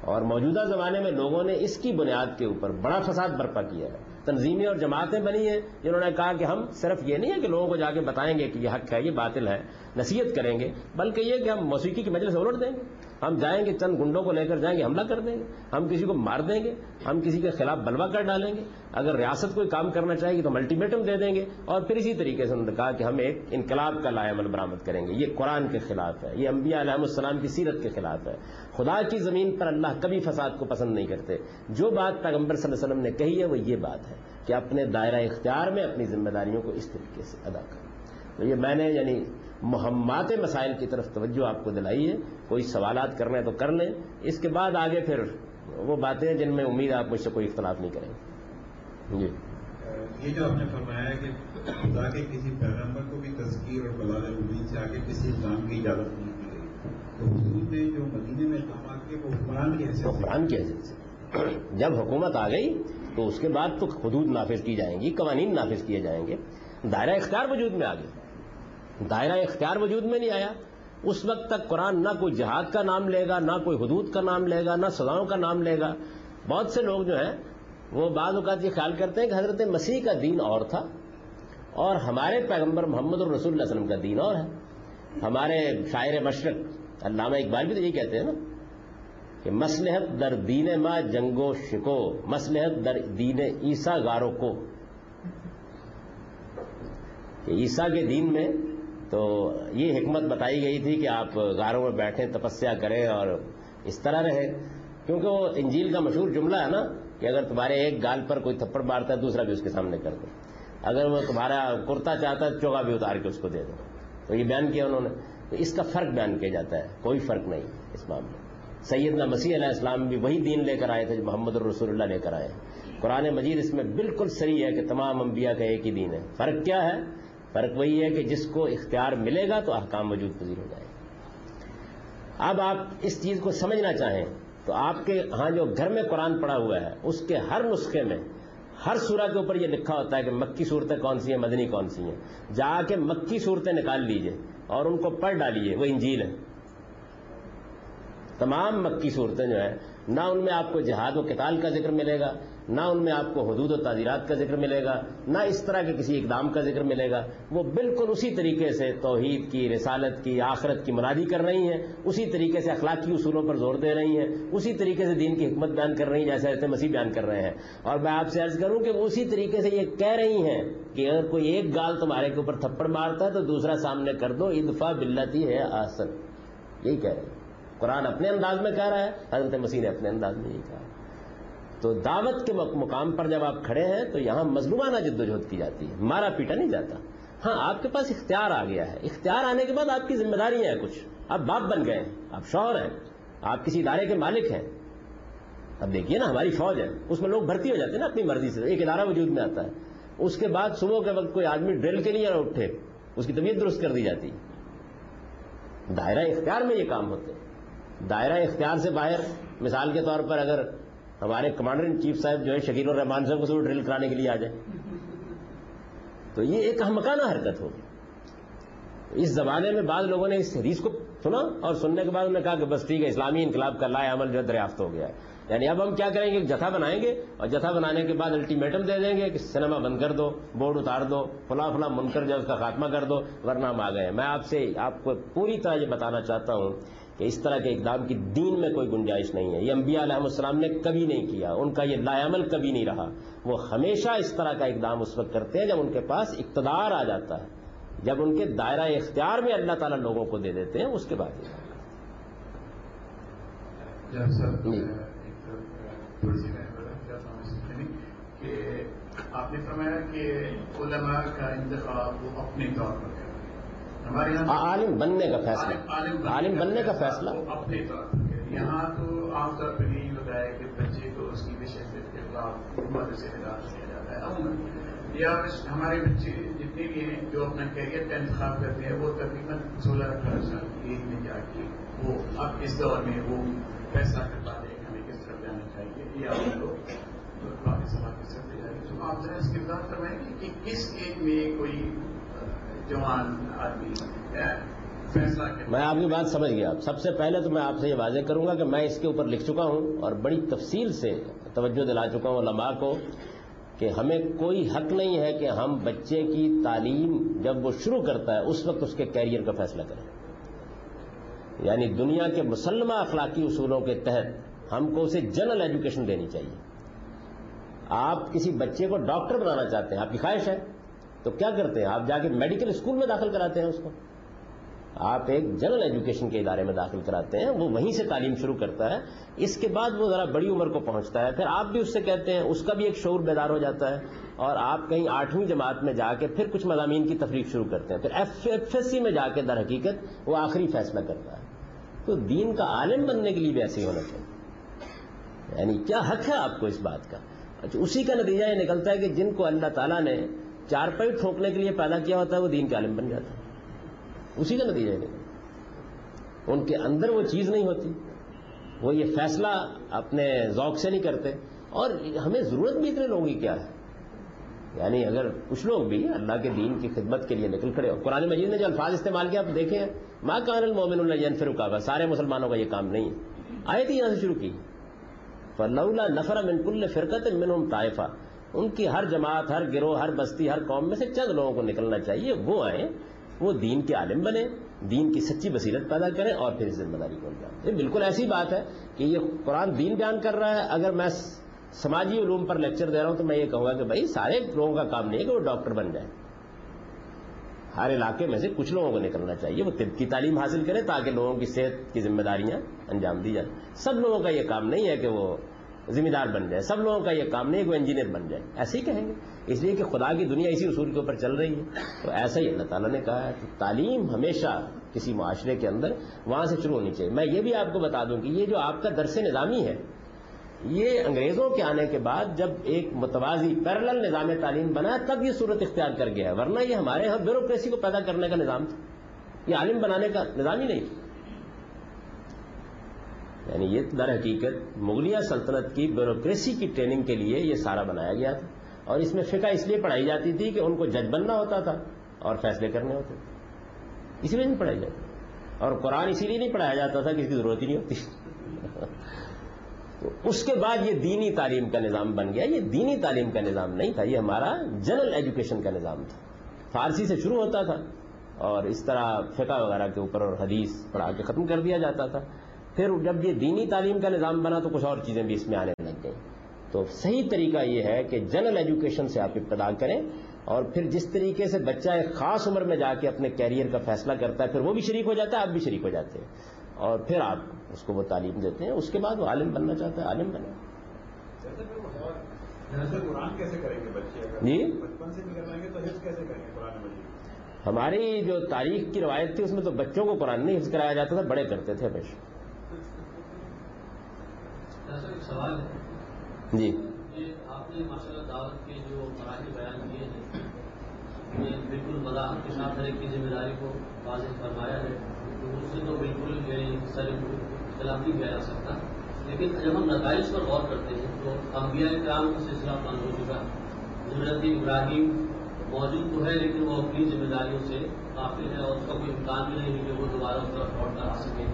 اور موجودہ زمانے میں لوگوں نے اس کی بنیاد کے اوپر بڑا فساد برپا کیا ہے۔ تنظیمیں اور جماعتیں بنی ہیں جنہوں نے کہا کہ ہم صرف یہ نہیں ہے کہ لوگوں کو جا کے بتائیں گے کہ یہ حق ہے، یہ باطل ہے، نصیحت کریں گے، بلکہ یہ کہ ہم موسیقی کی مجلس الٹ دیں گے۔ ہم جائیں گے، چند گنڈوں کو لے کر جائیں گے، حملہ کر دیں گے، ہم کسی کو مار دیں گے، ہم کسی کے خلاف بلوا کر ڈالیں گے۔ اگر ریاست کوئی کام کرنا چاہے گی تو ہم الٹیمیٹم دے دیں گے۔ اور پھر اسی طریقے سے انہوں نے کہا کہ ہم ایک انقلاب کا لائے عمل برآمد کریں گے۔ یہ قرآن کے خلاف ہے، یہ انبیاء علیہ السلام کی سیرت کے خلاف ہے۔ خدا کی زمین پر اللہ کبھی فساد کو پسند نہیں کرتے۔ جو بات پیغمبر صلی اللہ علیہ وسلم نے کہی ہے وہ یہ بات ہے کہ اپنے دائرہ اختیار میں اپنی ذمہ داریوں کو اس طریقے سے ادا کریں۔ تو یہ میں نے یعنی مہمات مسائل کی طرف توجہ آپ کو دلائی ہے کوئی سوالات کرنا ہے تو کر لیں۔ اس کے بعد آگے پھر وہ باتیں جن میں امید آپ مجھ سے کوئی اختلاف نہیں کریں۔ جی۔ یہ جو آپ نے فرمایا ہے کہ خدا کے کسی پیغمبر کو بھی تذکیر اور بلال امید سے آگے کسی انسان کی اجازت نہیں دی گئی۔ تو حضور نے جو مدینے میں اقدامات کیے وہ حکمران کی حیثیت حکمران کی حیثیت سے۔ جب حکومت آ گئی تو اس کے بعد تو حدود نافذ کی جائیں گی قوانین نافذ کیے جائیں گے۔ دائرہ اختیار وجود میں آ گئی دائرہ اختیار وجود میں نہیں آیا۔ اس وقت تک قرآن نہ کوئی جہاد کا نام لے گا، نہ کوئی حدود کا نام لے گا، نہ سزاؤں کا نام لے گا۔ بہت سے لوگ جو ہیں، وہ بعض اوقات یہ خیال کرتے ہیں کہ حضرت مسیح کا دین اور تھا اور ہمارے پیغمبر محمد الرسول اللہ علیہ وسلم کا دین اور ہے۔ ہمارے شاعر مشرق علامہ اقبال بھی تو یہی کہتے ہیں نا کہ مسلحت در دین ما جنگو شکو مسلحت در دین عیسیٰ گارو کو۔ کہ عیسیٰ کے دین میں تو یہ حکمت بتائی گئی تھی کہ آپ غاروں میں بیٹھیں، تپسیا کریں اور اس طرح رہیں۔ کیونکہ وہ انجیل کا مشہور جملہ ہے نا کہ اگر تمہارے ایک گال پر کوئی تھپڑ مارتا ہے، دوسرا بھی اس کے سامنے کر دو اگر وہ تمہارا کرتا چاہتا ہے، چوگا بھی اتار کے اس کو دے دو تو یہ بیان کیا انہوں نے۔ تو اس کا فرق بیان کیا جاتا ہے۔ کوئی فرق نہیں اس معاملے سیدنا مسیح علیہ السلام بھی وہی دین لے کر آئے تھے جو محمد الرسول اللہ لے کر آئے۔ قرآن مجید اس میں بالکل صحیح ہے کہ تمام انبیاء کا ایک ہی دین ہے۔ فرق کیا ہے؟ فرق وہی ہے کہ جس کو اختیار ملے گا تو احکام وجود پذیر ہو جائے گا اب آپ اس چیز کو سمجھنا چاہیں تو آپ کے ہاں جو گھر میں قرآن پڑا ہوا ہے، اس کے ہر نسخے میں، ہر سورہ کے اوپر یہ لکھا ہوتا ہے کہ مکی صورتیں کون سی ہیں، مدنی کون سی ہیں۔ جا کے مکی صورتیں نکال لیجیے اور ان کو پڑھ ڈالیے وہ انجیل ہے۔ تمام مکی صورتیں جو ہیں نہ ان میں آپ کو جہاد و کتال کا ذکر ملے گا، نہ ان میں آپ کو حدود و تعزیرات کا ذکر ملے گا، نہ اس طرح کے کسی اقدام کا ذکر ملے گا۔ وہ بالکل اسی طریقے سے توحید کی، رسالت کی، آخرت کی مرادی کر رہی ہیں، اسی طریقے سے اخلاقی اصولوں پر زور دے رہی ہیں، اسی طریقے سے دین کی حکمت بیان کر رہی ہیں، جیسے ایسے مسیح بیان کر رہے ہیں۔ اور میں آپ سے عرض کروں کہ وہ اسی طریقے سے یہ کہہ رہی ہیں کہ اگر کوئی ایک گال تمہارے کے اوپر تھپڑ مارتا ہے تو دوسرا سامنے کر دو ادفا بلتی ہے آسن یہی کہہ رہے ہیں۔ قرآن اپنے انداز میں کہہ رہا ہے، حضرت مسیح نے اپنے انداز میں یہی کہا۔ تو دعوت کے مقام پر جب آپ کھڑے ہیں، تو یہاں مظلومانہ جد و جہد کی جاتی ہے، مارا پیٹا نہیں جاتا۔ ہاں آپ کے پاس اختیار آ گیا ہے۔ اختیار آنے کے بعد آپ کی ذمہ داری ہیں کچھ۔ آپ باپ بن گئے ہیں، آپ شوہر ہیں، آپ کسی ادارے کے مالک ہیں۔ اب دیکھیے نا، ہماری فوج ہے، اس میں لوگ بھرتی ہو جاتے ہیں نا اپنی مرضی سے، ایک ادارہ وجود میں آتا ہے۔ اس کے بعد صبح کے وقت کوئی آدمی ڈرل کے لیے اٹھے، اس کی طبیعت درست کر دی جاتی۔ دائرہ اختیار میں یہ کام ہوتے ہیں۔ دائرہ اختیار سے باہر، مثال کے طور پر اگر ہمارے کمانڈر ان چیف صاحب جو ہے شکیل الرحمان صاحب کو ڈرل کرانے کے لیے آ جائے تو یہ ایک احمقانہ حرکت ہوگی اس زمانے میں بعض لوگوں نے اس حدیث کو سنا اور سننے کے بعد انہوں نے کہا کہ بس ٹھیک ہے، اسلامی انقلاب کا لائے عمل جو ہے دریافت ہو گیا ہے۔ یعنی اب ہم کیا کریں گے؟ ایک جتھا بنائیں گے اور جتھا بنانے کے بعد الٹیمیٹم دے دیں گے کہ سنیما بند کر دو، بورڈ اتار دو، فلاں فلاں منکر جو اس کا خاتمہ کر دو، ورنہ ہم آ گئے میں آپ سے، آپ کو پوری طرح یہ بتانا چاہتا ہوں کہ اس طرح کے اقدام کی دین میں کوئی گنجائش نہیں ہے۔ یہ انبیاء علیہ السلام نے کبھی نہیں کیا ان کا یہ لا عمل کبھی نہیں رہا۔ وہ ہمیشہ اس طرح کا اقدام اس وقت کرتے ہیں جب ان کے پاس اقتدار آ جاتا ہے۔ جب ان کے دائرہ اختیار میں اللہ تعالیٰ لوگوں کو دے دیتے ہیں اس کے بعد جی۔ کہ آپ نے فرمایا کہ علماء کا انتخاب وہ اپنے طور پر عالم بننے کا فیصلہ عالم بننے کا فیصلہ اپنے طور یہاں تو عام طور پر یہی ہوتا ہے کہ بچے کو اس کی وشے سے خلاف حکومت سے نراش کیا جاتا ہے عموماً۔ یا ہمارے بچے جتنے بھی ہیں جو اپنا کیریئر کا انتخاب کرتے ہیں وہ تقریباً سولہ اٹھارہ سال کی ایج میں جا کے وہ اب اس دور میں وہ فیصلہ کر پاتے ہیں ہمیں کس طرف جانا چاہیے۔ یا ان کو باقی سماج کی سب جائے۔ تو آپ ذرا اس بات کروائیں گے کہ کس ایج میں کوئی جوان آدمی میں آپ کی بات سمجھ گیا۔ سب سے پہلے تو میں آپ سے یہ واضح کروں گا کہ میں اس کے اوپر لکھ چکا ہوں اور بڑی تفصیل سے توجہ دلا چکا ہوں علماء کو کہ ہمیں کوئی حق نہیں ہے کہ ہم بچے کی تعلیم جب وہ شروع کرتا ہے، اس وقت اس کے کیریئر کا فیصلہ کریں۔ یعنی دنیا کے مسلمہ اخلاقی اصولوں کے تحت ہم کو اسے جنرل ایجوکیشن دینی چاہیے۔ آپ کسی بچے کو ڈاکٹر بنانا چاہتے ہیں، آپ کی خواہش ہے؟ تو کیا کرتے ہیں؟ آپ جا کے میڈیکل اسکول میں داخل کراتے ہیں اس کو۔ آپ ایک جنرل ایجوکیشن کے ادارے میں داخل کراتے ہیں، وہ وہیں سے تعلیم شروع کرتا ہے۔ اس کے بعد وہ ذرا بڑی عمر کو پہنچتا ہے، پھر آپ بھی اس سے کہتے ہیں، اس کا بھی ایک شعور بیدار ہو جاتا ہے۔ اور آپ کہیں آٹھویں جماعت میں جا کے پھر کچھ مضامین کی تفریق شروع کرتے ہیں۔ پھر ایف ایف ایس سی میں جا کے در حقیقت وہ آخری فیصلہ کرتا ہے۔ تو دین کا عالم بننے کے لیے بھی ایسے ہی ہونا چاہیے۔ یعنی کیا حق ہے آپ کو اس بات کا؟ اچھا اسی کا نتیجہ یہ نکلتا ہے کہ جن کو اللہ تعالیٰ نے چار پائی ٹھوکنے کے لیے پیدا کیا ہوتا ہے، وہ دین کے عالم بن جاتا ہے۔ اسی کا نتیجہ یہ نکلتا ان کے اندر وہ چیز نہیں ہوتی۔ وہ یہ فیصلہ اپنے ذوق سے نہیں کرتے۔ اور ہمیں ضرورت بھی اتنے لوگوں کی کیا ہے؟ یعنی اگر کچھ لوگ بھی اللہ کے دین کی خدمت کے لیے نکل کھڑے ہو قرآن مجید نے جو الفاظ استعمال کیا آپ دیکھیں۔ ماں کان المومن اللہ جن فرقہ سارے مسلمانوں کا یہ کام نہیں ہے۔ آئے تھی یہاں سے شروع کی۔ فلولا نفر من کل فرقت منہم طائفہ ان کی ہر جماعت، ہر گروہ، ہر بستی، ہر قوم میں سے چند لوگوں کو نکلنا چاہیے، وہ آئیں، وہ دین کے عالم بنے دین کی سچی بصیرت پیدا کریں اور پھر اس ذمہ داری کو انجام یہ بالکل ایسی بات ہے کہ یہ قرآن دین بیان کر رہا ہے۔ اگر میں سماجی علوم پر لیکچر دے رہا ہوں تو میں یہ کہوں گا کہ بھائی سارے لوگوں کا کام نہیں ہے کہ وہ ڈاکٹر بن جائے ہر علاقے میں سے کچھ لوگوں کو نکلنا چاہیے، وہ طب کی تعلیم حاصل کرے تاکہ لوگوں کی صحت کی ذمہ داریاں انجام دی جائیں۔ سب لوگوں کا یہ کام نہیں ہے کہ وہ ذمہ دار بن جائے، سب لوگوں کا یہ کام نہیں کہ وہ انجینئر بن جائے ایسے ہی کہیں گے۔ اس لیے کہ خدا کی دنیا اسی اصول کے اوپر چل رہی ہے۔ تو ایسا ہی اللہ تعالیٰ نے کہا ہے کہ تعلیم ہمیشہ کسی معاشرے کے اندر وہاں سے شروع ہونی چاہیے۔ میں یہ بھی آپ کو بتا دوں کہ یہ جو آپ کا درس نظامی ہے، یہ انگریزوں کے آنے کے بعد جب ایک متوازی پیرل نظام تعلیم بنا، تب یہ صورت اختیار کر گیا ہے۔ ورنہ یہ ہمارے یہاں بیوروکریسی کو پیدا کرنے کا نظام تھا۔ یہ عالم بنانے کا نظام ہی نہیں تھا۔ یعنی یہ در حقیقت مغلیہ سلطنت کی بیوروکریسی کی ٹریننگ کے لیے یہ سارا بنایا گیا تھا اور اس میں فقہ اس لیے پڑھائی جاتی تھی کہ ان کو جج بننا ہوتا تھا اور فیصلے کرنے ہوتے تھے۔ اسی لیے نہیں پڑھائی جاتی۔ اور قرآن اسی لیے نہیں پڑھایا جاتا تھا کہ اس کی ضرورت ہی نہیں ہوتی۔ تو اس کے بعد یہ دینی تعلیم کا نظام بن گیا۔ یہ دینی تعلیم کا نظام نہیں تھا، یہ ہمارا جنرل ایجوکیشن کا نظام تھا۔ فارسی سے شروع ہوتا تھا اور اس طرح فقہ وغیرہ کے اوپر اور حدیث پڑھا کے ختم کر دیا جاتا تھا۔ پھر جب یہ دینی تعلیم کا نظام بنا تو کچھ اور چیزیں بھی اس میں آنے لگ گئیں۔ تو صحیح طریقہ یہ ہے کہ جنرل ایجوکیشن سے آپ ابتدا کریں اور پھر جس طریقے سے بچہ ایک خاص عمر میں جا کے اپنے کیریئر کا فیصلہ کرتا ہے پھر وہ بھی شریک ہو جاتا ہے آپ بھی شریک ہو جاتے ہیں۔ اور پھر آپ اس کو وہ تعلیم دیتے ہیں اس کے بعد وہ عالم بننا چاہتا ہے عالم بنے۔ جی؟ ہماری جو تاریخ کی روایت تھی اس میں تو بچوں کو قرآن نہیں حفظ کرایا جاتا تھا بڑے کرتے تھے ہمیشہ۔ ایک سوال ہے۔ جی۔ یہ آپ نے ماشاء اللہ دعوت کے جو مراحل بیان کیے ہیں بالکل وضاحت کے ساتھ ہر ایک کی ذمہ داری کو واضح فرمایا ہے۔ تو اس سے تو بالکل یعنی سر خلاف نہیں کیا جا سکتا۔ لیکن جب ہم نتائج پر غور کرتے ہیں تو انبیاء کرام کا سلسلہ بند ہو چکا۔ حضرت ابراہیم موجود تو ہے لیکن وہ اپنی ذمہ داریوں سے قافل ہے اور اس کا کوئی امکان بھی نہیں ہے کہ وہ دوبارہ اس طرف لوٹ کر آ سکے۔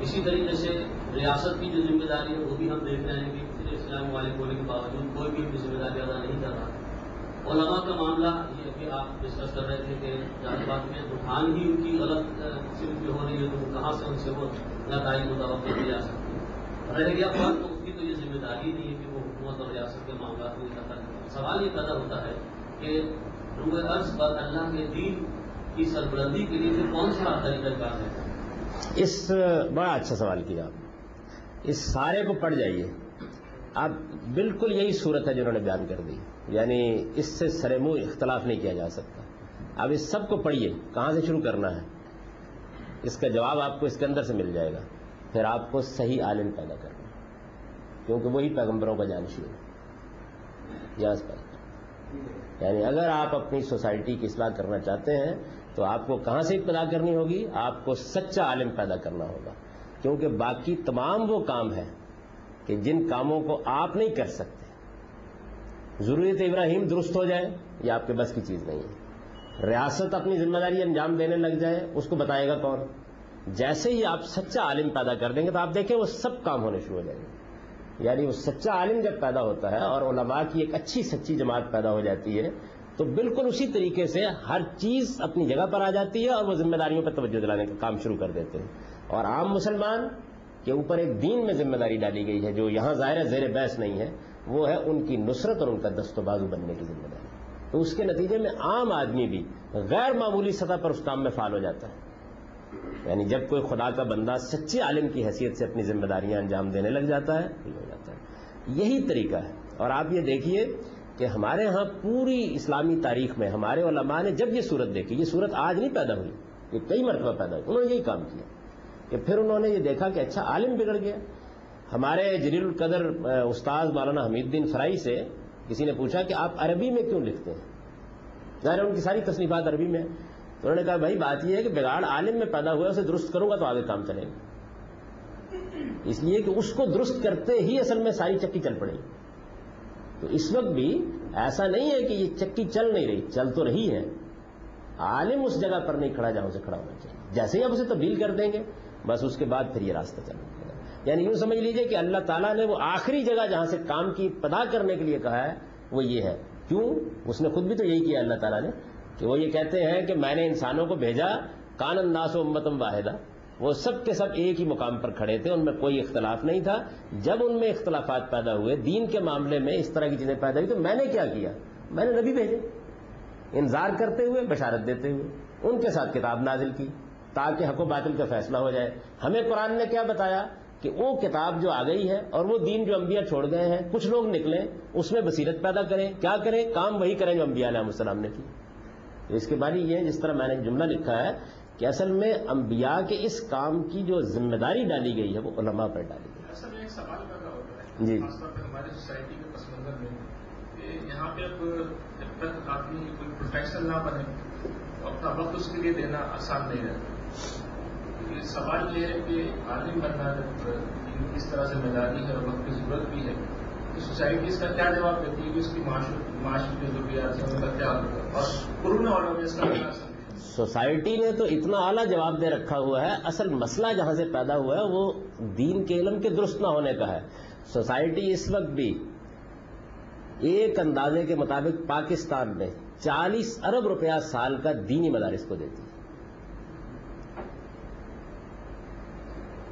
اسی طریقے سے ریاست کی جو ذمہ داری ہے وہ بھی ہم دیکھ رہے ہیں کہ کسی اسلام والے ہونے کے باوجود کوئی بھی اپنی ذمہ داری ادا نہیں کر رہا۔ علماء کا معاملہ یہ ابھی آپ ڈسکس کر رہے تھے کہ جہاں بات میں رجحان ہی ان کی غلط قسم کی ہو رہی ہے تو کہاں سے ان سے وہ نتائج متوقع کی جا سکتی ہے رہ گیا بات تو اس کی تو یہ ذمہ داری نہیں ہے کہ وہ حکومت اور ریاست کے معاملات میں کرتا سوال یہ پیدا ہوتا ہے کہ روح عرض پر اللہ کے دین کی سربلندی کے لیے پھر کون سا طریقہ کار ہے؟ اس بڑا اچھا سوال کیا آپ اس سارے کو پڑھ جائیے۔ اب بالکل یہی صورت ہے جنہوں نے بیان کر دی۔ یعنی اس سے سرے منہ اختلاف نہیں کیا جا سکتا۔ اب اس سب کو پڑھیے، کہاں سے شروع کرنا ہے؟ اس کا جواب آپ کو اس کے اندر سے مل جائے گا۔ پھر آپ کو صحیح عالم پیدا کرنا کیونکہ وہی پیغمبروں کا جانشی ہے۔ یہاں سے یعنی اگر آپ اپنی سوسائٹی کی اصلاح کرنا چاہتے ہیں، تو آپ کو کہاں سے ابتدا کرنی ہوگی؟ آپ کو سچا عالم پیدا کرنا ہوگا۔ کیونکہ باقی تمام وہ کام ہیں کہ جن کاموں کو آپ نہیں کر سکتے۔ ضروریت ابراہیم درست ہو جائے یہ آپ کے بس کی چیز نہیں ہے۔ ریاست اپنی ذمہ داری انجام دینے لگ جائے، اس کو بتائے گا کون؟ جیسے ہی آپ سچا عالم پیدا کر دیں گے تو آپ دیکھیں وہ سب کام ہونے شروع ہو جائیں گے۔ یعنی وہ سچا عالم جب پیدا ہوتا ہے اور علماء کی ایک اچھی سچی جماعت پیدا ہو جاتی ہے، تو بالکل اسی طریقے سے ہر چیز اپنی جگہ پر آ جاتی ہے اور وہ ذمہ داریوں پر توجہ دلانے کا کام شروع کر دیتے ہیں۔ اور عام مسلمان کے اوپر ایک دین میں ذمہ داری ڈالی گئی ہے، جو یہاں ظاہر زیر بحث نہیں ہے، وہ ہے ان کی نصرت اور ان کا دست و بازو بننے کی ذمہ داری۔ تو اس کے نتیجے میں عام آدمی بھی غیر معمولی سطح پر اس کام میں فعال ہو جاتا ہے۔ یعنی جب کوئی خدا کا بندہ سچے عالم کی حیثیت سے اپنی ذمہ داریاں انجام دینے لگ جاتا ہے ہو جاتا ہے۔ یہی طریقہ ہے۔ اور آپ یہ دیکھیے کہ ہمارے ہاں پوری اسلامی تاریخ میں ہمارے علماء نے جب یہ صورت دیکھی، یہ صورت آج نہیں پیدا ہوئی، یہ کئی مرتبہ پیدا ہوئی، انہوں نے یہی کام کیا۔ کہ پھر انہوں نے یہ دیکھا کہ اچھا عالم بگڑ گیا۔ ہمارے جلیل القدر استاد مولانا حمید الدین فرائی سے کسی نے پوچھا کہ آپ عربی میں کیوں لکھتے ہیں؟ ظاہر ان کی ساری تصنیفات عربی میں تو انہوں نے کہا، بھائی بات یہ ہے کہ بگاڑ عالم میں پیدا ہوا اسے درست کروں گا تو آگے کام چلے گا۔ اس لیے کہ اس کو درست کرتے ہی اصل میں ساری چکی چل پڑے۔ گی تو اس وقت بھی ایسا نہیں ہے کہ یہ چکی چل نہیں رہی، چل تو رہی ہے۔ عالم اس جگہ پر نہیں کھڑا جہاں سے کھڑا ہونا چاہیے۔ جیسے ہی آپ اسے تبدیل کر دیں گے بس اس کے بعد پھر یہ راستہ چلنا یعنی یوں سمجھ لیجیے کہ اللہ تعالیٰ نے وہ آخری جگہ جہاں سے کام کی پدا کرنے کے لیے کہا ہے، وہ یہ ہے۔ کیوں؟ اس نے خود بھی تو یہی کیا اللہ تعالیٰ نے، کہ وہ یہ کہتے ہیں کہ میں نے انسانوں کو بھیجا، کان انداز و امتم واحدہ۔ وہ سب کے سب ایک ہی مقام پر کھڑے تھے، ان میں کوئی اختلاف نہیں تھا۔ جب ان میں اختلافات پیدا ہوئے، دین کے معاملے میں اس طرح کی چیزیں پیدا ہوئی، تو میں نے کیا کیا؟ میں نے نبی بھیجے۔ انتظار کرتے ہوئے، بشارت دیتے ہوئے، ان کے ساتھ کتاب نازل کی۔ تاکہ حق و باطل کا فیصلہ ہو جائے۔ ہمیں قرآن نے کیا بتایا؟ کہ وہ کتاب جو آ گئی ہے اور وہ دین جو انبیاء چھوڑ گئے ہیں کچھ لوگ نکلیں اس میں بصیرت پیدا کریں۔ کیا کریں؟ کام وہی کریں جو انبیاء علیہ السلام نے کی۔ اس کے بعد یہ جس طرح میں نے جملہ لکھا ہے کہ اصل میں انبیاء کے اس کام کی جو ذمہ داری ڈالی گئی ہے وہ علماء پر ڈالی گئی۔ اصل میں ایک سوال پیدا ہوتا ہے۔ جی۔ پہ ہماری سوسائٹی کے پس منظر میں کہ یہاں پہ اب جب تک آدمی کوئی نہ بنے اپنا وقت اس کے لیے دینا آسان نہیں رہتا۔ سوال یہ ہے کہ عالم بننا جب کس طرح ذمہ داری ہے اور وقت کی ضرورت بھی ہے، تو سوسائٹی اس کا کیا جواب دیتی ہے کہ اس کی معاشی جو ضروریات ہیں ان کا کیا ہوگا اور قرون والوں میں اس کا کیا سوسائٹی نے تو اتنا اعلیٰ جواب دے رکھا ہوا ہے، اصل مسئلہ جہاں سے پیدا ہوا ہے، وہ دین کے علم کے درست نہ ہونے کا ہے۔ سوسائٹی اس وقت بھی ایک اندازے کے مطابق پاکستان میں چالیس ارب روپیہ سال کا دینی مدارس کو دیتی ہے۔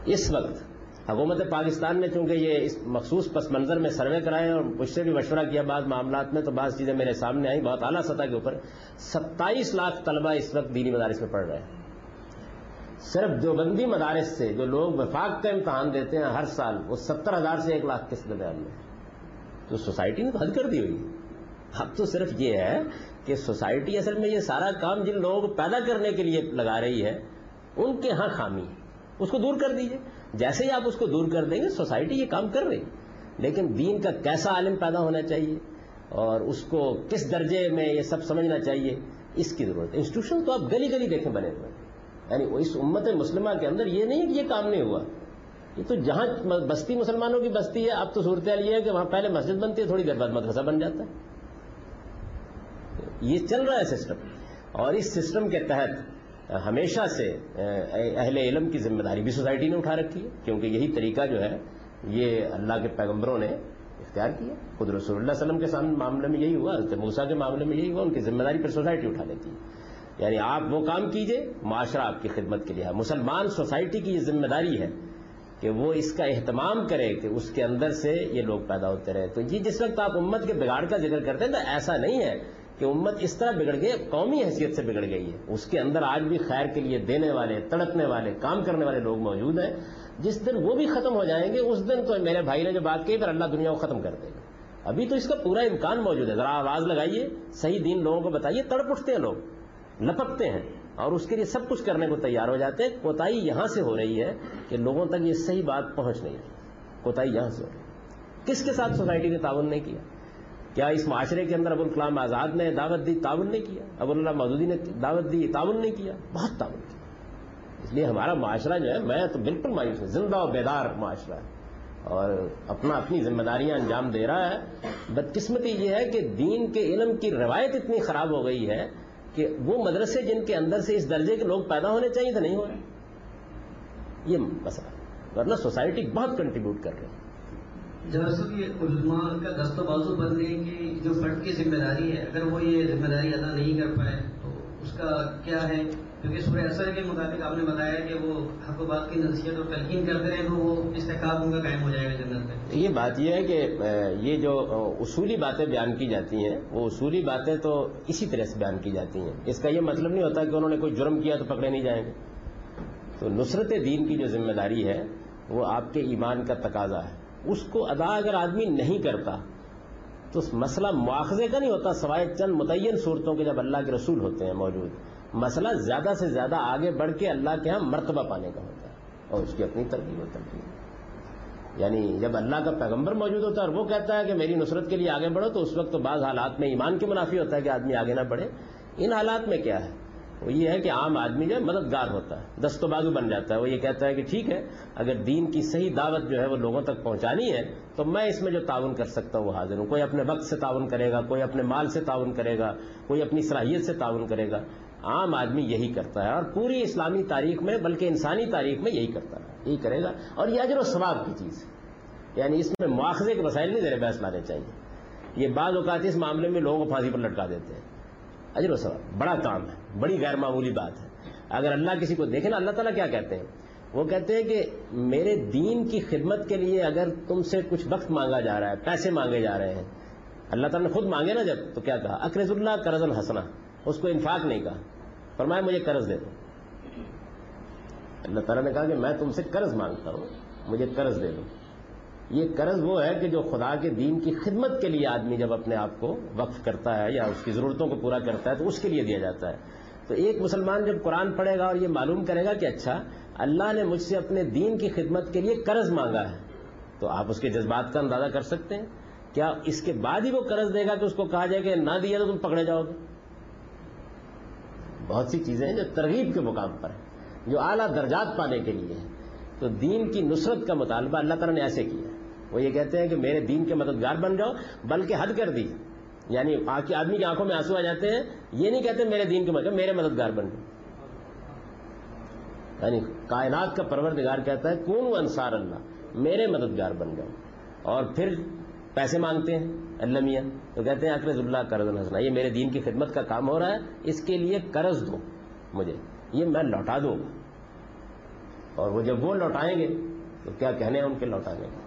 اس وقت حکومت پاکستان نے چونکہ یہ اس مخصوص پس منظر میں سروے کرائے اور مجھ سے بھی مشورہ کیا بعض معاملات میں تو بعض چیزیں میرے سامنے آئیں، بہت اعلیٰ سطح کے اوپر، ستائیس لاکھ طلبہ اس وقت دینی مدارس میں پڑھ رہے ہیں۔ صرف جو بندی مدارس سے جو لوگ وفاق کا امتحان دیتے ہیں ہر سال، وہ ستر ہزار سے ایک لاکھ کے درمیان میں تو سوسائٹی نے تو حد کر دی ہوئی۔ اب تو صرف یہ ہے کہ سوسائٹی اصل میں یہ سارا کام جن لوگوں کو پیدا کرنے کے لیے لگا رہی ہے، ان کے ہاں خامی ہے۔ اس کو دور کر دیجیے۔ جیسے ہی آپ اس کو دور کر دیں گے، سوسائٹی یہ کام کر رہی لیکن دین کا کیسا عالم پیدا ہونا چاہیے اور اس کو کس درجے میں یہ سب سمجھنا چاہیے، اس کی ضرورت ہے۔ انسٹیٹیوشن تو آپ گلی گلی دیکھیں بنے ہوئے۔ یعنی اس امت مسلمہ کے اندر یہ نہیں کہ یہ کام نہیں ہوا۔ یہ تو جہاں بستی مسلمانوں کی بستی ہے، اب تو صورتحال یہ ہے کہ وہاں پہلے مسجد بنتی ہے، تھوڑی دیر بعد مدرسہ بن جاتا ہے۔ یہ چل رہا ہے سسٹم اور اس سسٹم کے تحت ہمیشہ سے اہل علم کی ذمہ داری بھی سوسائٹی نے اٹھا رکھی ہے، کیونکہ یہی طریقہ جو ہے، یہ اللہ کے پیغمبروں نے اختیار کیا خود رسول اللہ علیہ وسلم کے سامنے معاملے میں یہی ہوا، حضرت موسا کے معاملے میں یہی ہوا، ان کی ذمہ داری پر سوسائٹی اٹھا لیتی ہے۔ یعنی آپ وہ کام کیجیے، معاشرہ آپ کی خدمت کے لیے۔ ہے مسلمان سوسائٹی کی یہ ذمہ داری ہے کہ وہ اس کا اہتمام کرے کہ اس کے اندر سے یہ لوگ پیدا ہوتے رہے۔ تو یہ جس وقت آپ امت کے بگاڑ کا ذکر کرتے ہیں، تو ایسا نہیں ہے کہ امت اس طرح بگڑ گئی قومی حیثیت سے بگڑ گئی ہے۔ اس کے اندر آج بھی خیر کے لیے دینے والے، تڑپنے والے، کام کرنے والے لوگ موجود ہیں۔ جس دن وہ بھی ختم ہو جائیں گے، اس دن تو میرے بھائی نے جو بات کی پھر اللہ دنیا کو ختم کر دے گا۔ ابھی تو اس کا پورا امکان موجود ہے۔ ذرا آواز لگائیے، صحیح دین لوگوں کو بتائیے، تڑپ اٹھتے ہیں لوگ، لپکتے ہیں اور اس کے لیے سب کچھ کرنے کو تیار ہو جاتے ہیں۔ کوتاہی یہاں سے ہو رہی ہے کہ لوگوں تک یہ صحیح بات پہنچ نہیں رہی۔ کوتاہی یہاں سے ہو رہی ہے۔ کس کے ساتھ سوسائٹی نے تعاون نہیں کیا؟ کیا اس معاشرے کے اندر ابوالکلام آزاد نے دعوت دی؟ تعاون نہیں کیا۔ ابو اللہ مودودی نے دعوت دی، تعاون نہیں کیا۔ بہت تعاون کیا۔ اس لیے ہمارا معاشرہ جو ہے، میں تو بالکل مایوس ہوں۔ زندہ و بیدار معاشرہ ہے۔ اور اپنا اپنی ذمہ داریاں انجام دے رہا ہے۔ بدقسمتی یہ ہے کہ دین کے علم کی روایت اتنی خراب ہو گئی ہے کہ وہ مدرسے جن کے اندر سے اس درجے کے لوگ پیدا ہونے چاہیے تو نہیں ہو رہے۔ یہ مسئلہ۔ ورنہ سوسائٹی بہت کنٹریبیوٹ کر رہی ہے۔ دراصل یہ علماء کا دست و بازو بننے کی جو فرد کی ذمہ داری ہے، اگر وہ یہ ذمہ داری ادا نہیں کر پائے، تو اس کا کیا ہے؟ کیونکہ سورہ اثر کے مطابق آپ نے بتایا کہ وہ حق و بات کی نصیحت اور تلقین کرتے رہے تو وہ استحکام ان کا قائم ہو جائے گا جنت میں۔ یہ بات یہ ہے کہ یہ جو اصولی باتیں بیان کی جاتی ہیں، وہ اصولی باتیں تو اسی طرح سے بیان کی جاتی ہیں۔ اس کا یہ مطلب نہیں ہوتا کہ انہوں نے کوئی جرم کیا تو پکڑے نہیں جائیں گے۔ تو نصرت دین کی جو ذمہ داری ہے، وہ آپ کے ایمان کا تقاضا ہے۔ اس کو ادا اگر آدمی نہیں کرتا، تو مسئلہ مواخذے کا نہیں ہوتا، سوائے چند متعین صورتوں کے جب اللہ کے رسول ہوتے ہیں موجود۔ مسئلہ زیادہ سے زیادہ آگے بڑھ کے اللہ کے ہاں مرتبہ پانے کا ہوتا ہے، اور اس کی اپنی ترغیب و ترکیب یعنی جب اللہ کا پیغمبر موجود ہوتا ہے اور وہ کہتا ہے کہ میری نصرت کے لیے آگے بڑھو، تو اس وقت تو بعض حالات میں ایمان کے منافی ہوتا ہے کہ آدمی آگے نہ بڑھے۔ ان حالات میں کیا ہے؟ وہ یہ ہے کہ عام آدمی جو ہے مددگار ہوتا ہے، دست و بازو بن جاتا ہے۔ وہ یہ کہتا ہے کہ ٹھیک ہے، اگر دین کی صحیح دعوت جو ہے وہ لوگوں تک پہنچانی ہے، تو میں اس میں جو تعاون کر سکتا ہوں وہ حاضر ہوں۔ کوئی اپنے وقت سے تعاون کرے گا، کوئی اپنے مال سے تعاون کرے گا، کوئی اپنی صلاحیت سے تعاون کرے گا۔ عام آدمی یہی کرتا ہے اور پوری اسلامی تاریخ میں، بلکہ انسانی تاریخ میں یہی کرتا ہے، یہی کرے گا۔ اور یہ اجر و ثواب کی چیز ہے۔ یعنی اس میں مواخذے کے مسائل نہیں زیر بحث لانے چاہیے۔ یہ بعض اوقات اس معاملے میں لوگوں کو پھانسی پر لٹکا دیتے ہیں۔ اجر و ثواب، بڑا کام ہے، بڑی غیر معمولی بات ہے۔ اگر اللہ کسی کو دیکھے نا، اللہ تعالیٰ کیا کہتے ہیں؟ وہ کہتے ہیں کہ میرے دین کی خدمت کے لیے اگر تم سے کچھ وقت مانگا جا رہا ہے، پیسے مانگے جا رہے ہیں، اللہ تعالیٰ نے خود مانگے نا جب، تو کیا کہا؟ اکرز اللہ کرز الحسنہ۔ اس کو انفاق نہیں کہا۔ فرمایا، مجھے قرض دے دو۔ اللہ تعالیٰ نے کہا کہ میں تم سے قرض مانگتا ہوں، مجھے قرض دے دو۔ یہ قرض وہ ہے کہ جو خدا کے دین کی خدمت کے لیے آدمی جب اپنے آپ کو وقف کرتا ہے یا اس کی ضرورتوں کو پورا کرتا ہے تو اس کے لیے دیا جاتا ہے۔ تو ایک مسلمان جب قرآن پڑھے گا اور یہ معلوم کرے گا کہ اچھا اللہ نے مجھ سے اپنے دین کی خدمت کے لیے قرض مانگا ہے۔ تو آپ اس کے جذبات کا اندازہ کر سکتے ہیں۔ کیا اس کے بعد ہی وہ قرض دے گا کہ اس کو کہا جائے کہ نہ دیا تو تم پکڑے جاؤ گے؟ بہت سی چیزیں ہیں جو ترغیب کے مقام پر ہیں، جو اعلیٰ درجات پانے کے لیے ہیں۔ تو دین کی نصرت کا مطالبہ اللہ تعالیٰ نے ایسے کیا۔ وہ یہ کہتے ہیں کہ میرے دین کے مددگار بن جاؤ، بلکہ حد کر دی۔ یعنی آدمی کی آنکھوں میں آنسو آ جاتے ہیں، یہ نہیں کہتے میرے دین کے مدد میرے مددگار بن جاؤ۔ یعنی کائنات کا پروردگار کہتا ہے کون انصار اللہ، میرے مددگار بن جاؤ۔ اور پھر پیسے مانگتے ہیں اللہ میاں تو کہتے ہیں اکرز اللہ قرض الحسنہ یہ میرے دین کی خدمت کا کام ہو رہا ہے، اس کے لیے قرض دو مجھے۔ یہ میں لوٹا دوں گا۔ اور وہ جب وہ لوٹائیں گے، تو کیا کہنے ہیں ان کے لوٹانے؟ کے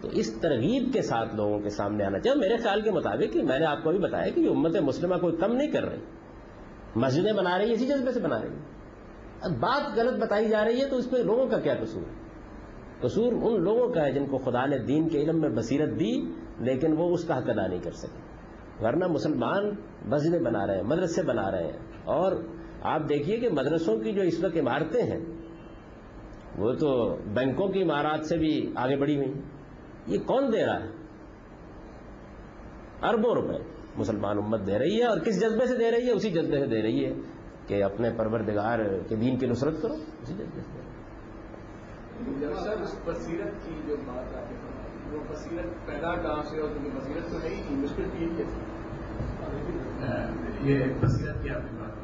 تو اس ترغیب کے ساتھ لوگوں کے سامنے آنا چاہیے۔ میرے خیال کے مطابق میں نے آپ کو بھی بتایا کہ یہ امت مسلمہ کوئی کم نہیں کر رہی۔ مسجدیں بنا رہی ہے اسی جذبے سے بنا رہی ہے اب بات غلط بتائی جا رہی ہے تو اس میں لوگوں کا کیا قصور؟ ہے قصور ان لوگوں کا ہے جن کو خدا نے دین کے علم میں بصیرت دی، لیکن وہ اس کا حق ادا نہیں کر سکے۔ ورنہ مسلمان مسجدیں بنا رہے ہیں، مدرسے بنا رہے ہیں۔ اور آپ دیکھیے کہ مدرسوں کی جو اس وقت عمارتیں ہیں، وہ تو بینکوں کی عمارات سے بھی آگے بڑھی ہوئی ہیں۔ یہ کون دے رہا ہے؟ اربوں روپے۔ مسلمان امت دے رہی ہے اور کس جذبے سے دے رہی ہے؟ اسی جذبے سے دے رہی ہے کہ اپنے پروردگار کے دین کی نصرت کرو۔ اسی جذبے سے اس بصیرت کی جو بات آپ نے وہ بصیرت پیدا کہاں سے اور بصیرت تو نہیں تھی؟ مشکل کی یہ بصیرت کی آپ نے بات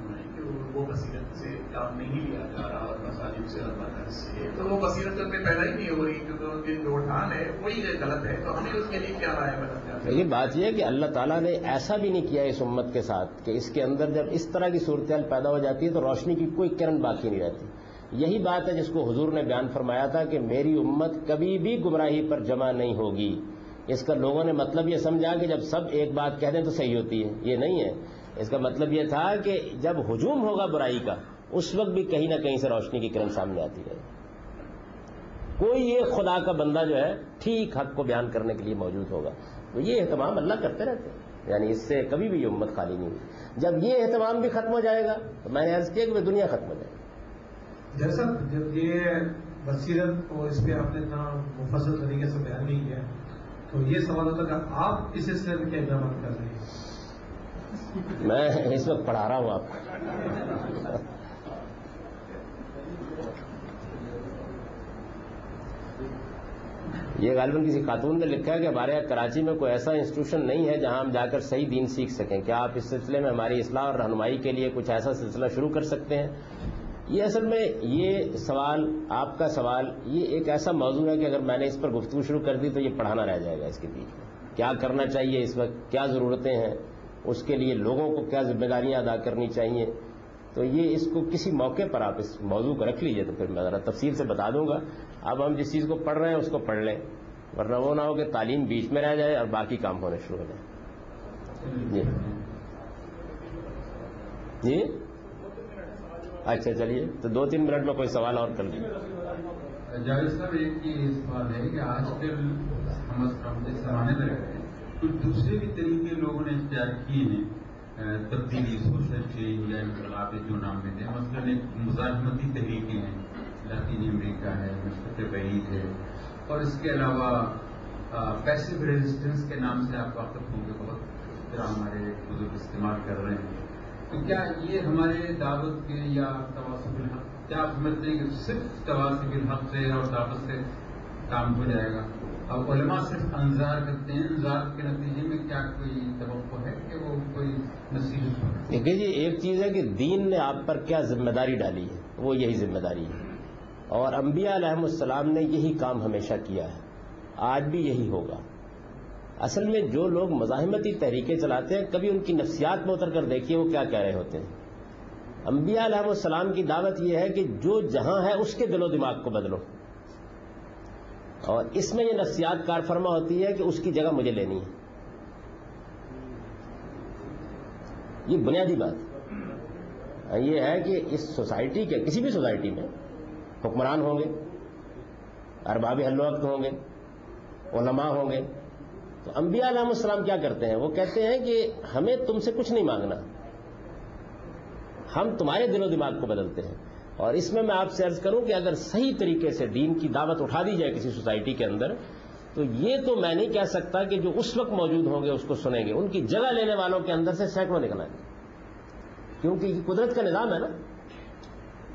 وہ بصیرت سے کام نہیں لیا جا رہا اور مساجد سے اور مدرس سے۔ تو وہ بصیرت ان میں پیدا ہی نہیں ہو رہی، کیونکہ ان کی جو اٹھان ہے، وہی غلط ہے، تو ہمیں اس کے لیے کیا رائے بدل جاتی یہ بات یہ ہے کہ اللہ تعالیٰ نے ایسا بھی نہیں کیا اس امت کے ساتھ کہ اس کے اندر جب اس طرح کی صورتحال پیدا ہو جاتی ہے تو روشنی کی کوئی کرن باقی نہیں رہتی۔ یہی بات ہے جس کو حضور نے بیان فرمایا تھا کہ میری امت کبھی بھی گمراہی پر جمع نہیں ہوگی۔ اس کا لوگوں نے مطلب یہ سمجھا کہ جب سب ایک بات کہہ دیں تو صحیح ہوتی ہے۔ یہ نہیں ہے۔ اس کا مطلب یہ تھا کہ جب ہجوم ہوگا برائی کا، اس وقت بھی کہیں نہ کہیں سے روشنی کی کرن سامنے آتی رہے کوئی یہ خدا کا بندہ جو ہے، ٹھیک حق کو بیان کرنے کے لیے موجود ہوگا۔ تو یہ اہتمام اللہ کرتے رہتے ہیں۔ یعنی اس سے کبھی بھی یہ امت خالی نہیں ہوئی جب یہ اہتمام بھی ختم ہو جائے گا، تو میں نے عرض کیا کہ وہ دنیا ختم ہو جائے گی۔ جیسا جب یہ بصیرت اور اس پہ آپ نے اتنا مفصل طریقے سے بیان نہیں کیا، تو یہ سوال ہوتا کہ آپ اس سلسلے میں کیا اقدامات کر رہے ہیں؟ میں اس وقت پڑھا رہا ہوں آپ کو۔ یہ غالباً کسی خاتون نے لکھا ہے کہ ہمارے یہاں کراچی میں کوئی ایسا انسٹیٹیوشن نہیں ہے جہاں ہم جا کر صحیح دین سیکھ سکیں۔ کیا آپ اس سلسلے میں ہماری اصلاح اور رہنمائی کے لیے کچھ ایسا سلسلہ شروع کر سکتے ہیں؟ یہ اصل میں یہ سوال، آپ کا سوال، یہ ایک ایسا موضوع ہے کہ اگر میں نے اس پر گفتگو شروع کر دی تو یہ پڑھانا رہ جائے گا اس کے بیچ میں۔ کیا کرنا چاہیے اس وقت؟ کیا ضرورتیں ہیں؟ اس کے لیے لوگوں کو کیا ذمہ داریاں ادا کرنی چاہیے؟ تو یہ اس کو کسی موقع پر آپ اس موضوع کو رکھ لیجیے تو پھر میں ذرا تفصیل سے بتا دوں گا۔ اب ہم جس چیز کو پڑھ رہے ہیں اس کو پڑھ لیں۔ ورنہ وہ نہ ہو کہ تعلیم بیچ میں رہ جائے اور باقی کام ہونے شروع ہو جائے۔ جی۔ جی؟ اچھا چلیے۔ تو دو تین منٹ میں کوئی سوال اور کر لیجیے جاوید صاحب، ایک یہ سوال ہے کہ آج کل ہم زمانے میں ہیں۔ کچھ دوسرے بھی طریقے لوگوں نے اختیار کیے ہیں تبدیلی سوشل چینج یا انقلاب جو نام دیتے ہیں، مثلاً ایک مزاحمتی طریقے ہیں۔ لاطینی امریکہ ہے مشرق بعید ہے۔ اور اس کے علاوہ پیسو ریزسٹنس کے نام سے آپ واقف ہوں گے، بہت طرح ہمارے بزرگ استعمال کر رہے ہیں۔ تو کیا یہ ہمارے دعوت کے یا تواسب الحق کیا آپ سمجھتے ہیں کہ صرف تواسب الحق سے اور دعوت سے کام ہو جائے گا؟ اور علماء صرف انظار کرتے ہیں، انظار کے نتیجے میں کیا کوئی توقع ہے کہ وہ کوئی نصیحت دیکھیے جی ایک چیز ہے کہ دین نے آپ پر کیا ذمہ داری ڈالی ہے؟ وہ یہی ذمہ داری ہے۔ اور انبیاء علیہ السلام نے یہی کام ہمیشہ کیا ہے۔ آج بھی یہی ہوگا۔ اصل میں جو لوگ مزاحمتی تحریکیں چلاتے ہیں، کبھی ان کی نفسیات میں اتر کر دیکھیے وہ کیا کہہ رہے ہوتے ہیں۔ انبیاء علیہ السلام کی دعوت یہ ہے کہ جو جہاں ہے، اس کے دل و دماغ کو بدلو۔ اور اس میں یہ نفسیات کار فرما ہوتی ہے کہ اس کی جگہ مجھے لینی ہے۔ یہ بنیادی بات۔ یہ ہے کہ اس سوسائٹی کے، کسی بھی سوسائٹی میں حکمران ہوں گے، ارباب حل وقت ہوں گے، علماء ہوں گے، تو انبیاء علیہ السلام کیا کرتے ہیں؟ وہ کہتے ہیں کہ ہمیں تم سے کچھ نہیں مانگنا۔ ہم تمہارے دل و دماغ کو بدلتے ہیں۔ اور اس میں میں آپ سے عرض کروں کہ اگر صحیح طریقے سے دین کی دعوت اٹھا دی جائے کسی سوسائٹی کے اندر، تو یہ تو میں نہیں کہہ سکتا کہ جو اس وقت موجود ہوں گے اس کو سنیں گے۔ ان کی جگہ لینے والوں کے اندر سے سینکڑوں نکل آئیں گے کیونکہ یہ قدرت کا نظام ہے نا۔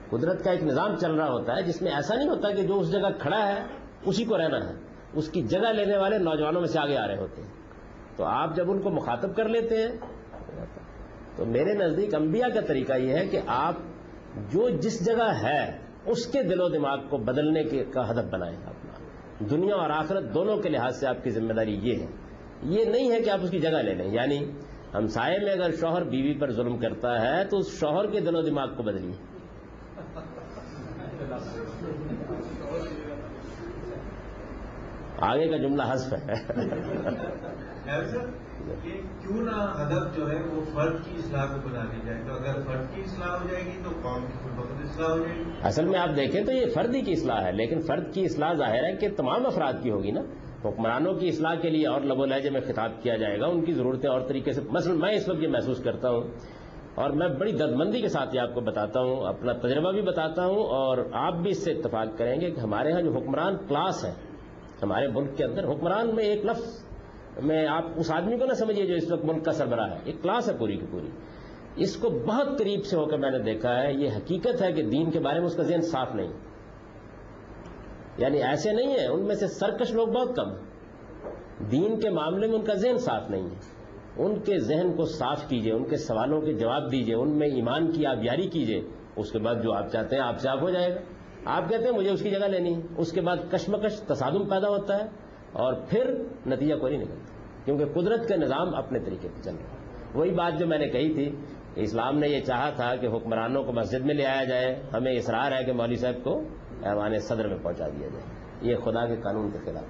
قدرت کا ایک نظام چل رہا ہوتا ہے جس میں ایسا نہیں ہوتا کہ جو اس جگہ کھڑا ہے، اسی کو رہنا ہے۔ اس کی جگہ لینے والے نوجوانوں میں سے آگے آ رہے ہوتے ہیں۔ تو آپ جب ان کو مخاطب کر لیتے ہیں، تو میرے نزدیک انبیاء کا طریقہ یہ ہے کہ آپ جو جس جگہ ہے، اس کے دل و دماغ کو بدلنے کے کا ہدف بنائیں اپنا۔ دنیا اور آخرت دونوں کے لحاظ سے آپ کی ذمہ داری یہ ہے۔ یہ نہیں ہے کہ آپ اس کی جگہ لے لیں۔ یعنی ہمسائے میں اگر شوہر بیوی پر ظلم کرتا ہے، تو اس شوہر کے دل و دماغ کو بدلیے۔ آگے کا جملہ حذف ہے۔ کیوں نہ ہدف جو ہے وہ فرد کی اصلاح کو بنا دی جائے۔ تو اگر فرد کی اصلاح ہو جائے گی تو قوم کی خود بخود اصلاح ہو جائے گی۔ اصل میں آپ دیکھیں تو یہ فرد ہی کی اصلاح ہے، لیکن فرد کی اصلاح ظاہر ہے کہ تمام افراد کی ہوگی نا۔ حکمرانوں کی اصلاح کے لیے اور لب و لہجے میں خطاب کیا جائے گا، ان کی ضرورتیں اور طریقے سے۔ مثلا میں اس وقت یہ محسوس کرتا ہوں اور میں بڑی دردمندی کے ساتھ یہ آپ کو بتاتا ہوں، اپنا تجربہ بھی بتاتا ہوں اور آپ بھی اس سے اتفاق کریں گے کہ ہمارے ہاں جو حکمران کلاس ہے ہمارے ملک کے اندر حکمران میں ایک لفظ میں آپ اس آدمی کو نہ سمجھیے جو اس وقت ملک کا سربراہ ہے، ایک کلاس ہے پوری کی پوری۔ اس کو بہت قریب سے ہو کر میں نے دیکھا ہے، یہ حقیقت ہے کہ دین کے بارے میں اس کا ذہن صاف نہیں۔ یعنی ایسے نہیں ہے، ان میں سے سرکش لوگ بہت کم۔ دین کے معاملے میں ان کا ذہن صاف نہیں ہے۔ ان کے ذہن کو صاف کیجیے، ان کے سوالوں کے جواب دیجیے، ان میں ایمان کی آپ یاری کیجیے۔ اس کے بعد جو آپ چاہتے ہیں، آپ سے آپ ہو جائے گا۔ آپ کہتے ہیں، مجھے اس کی جگہ لینی ہے۔ اس کے بعد کشمکش، تصادم پیدا ہوتا ہے اور پھر نتیجہ کوئی نہیں نکلتا۔ کیونکہ قدرت کا نظام اپنے طریقے سے چل رہا ہے۔ وہی بات جو میں نے کہی تھی، اسلام نے یہ چاہا تھا کہ حکمرانوں کو مسجد میں لے آیا جائے۔ ہمیں اصرار ہے کہ مولوی صاحب کو ایوان صدر میں پہنچا دیا جائے۔ یہ خدا کے قانون کے خلاف۔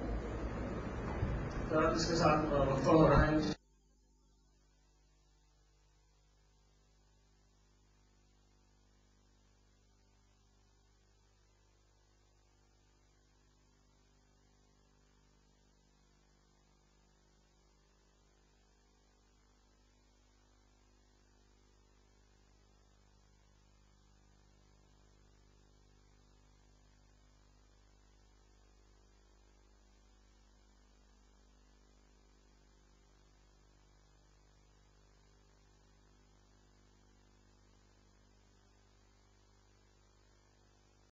ہے اس کے ساتھ ہے۔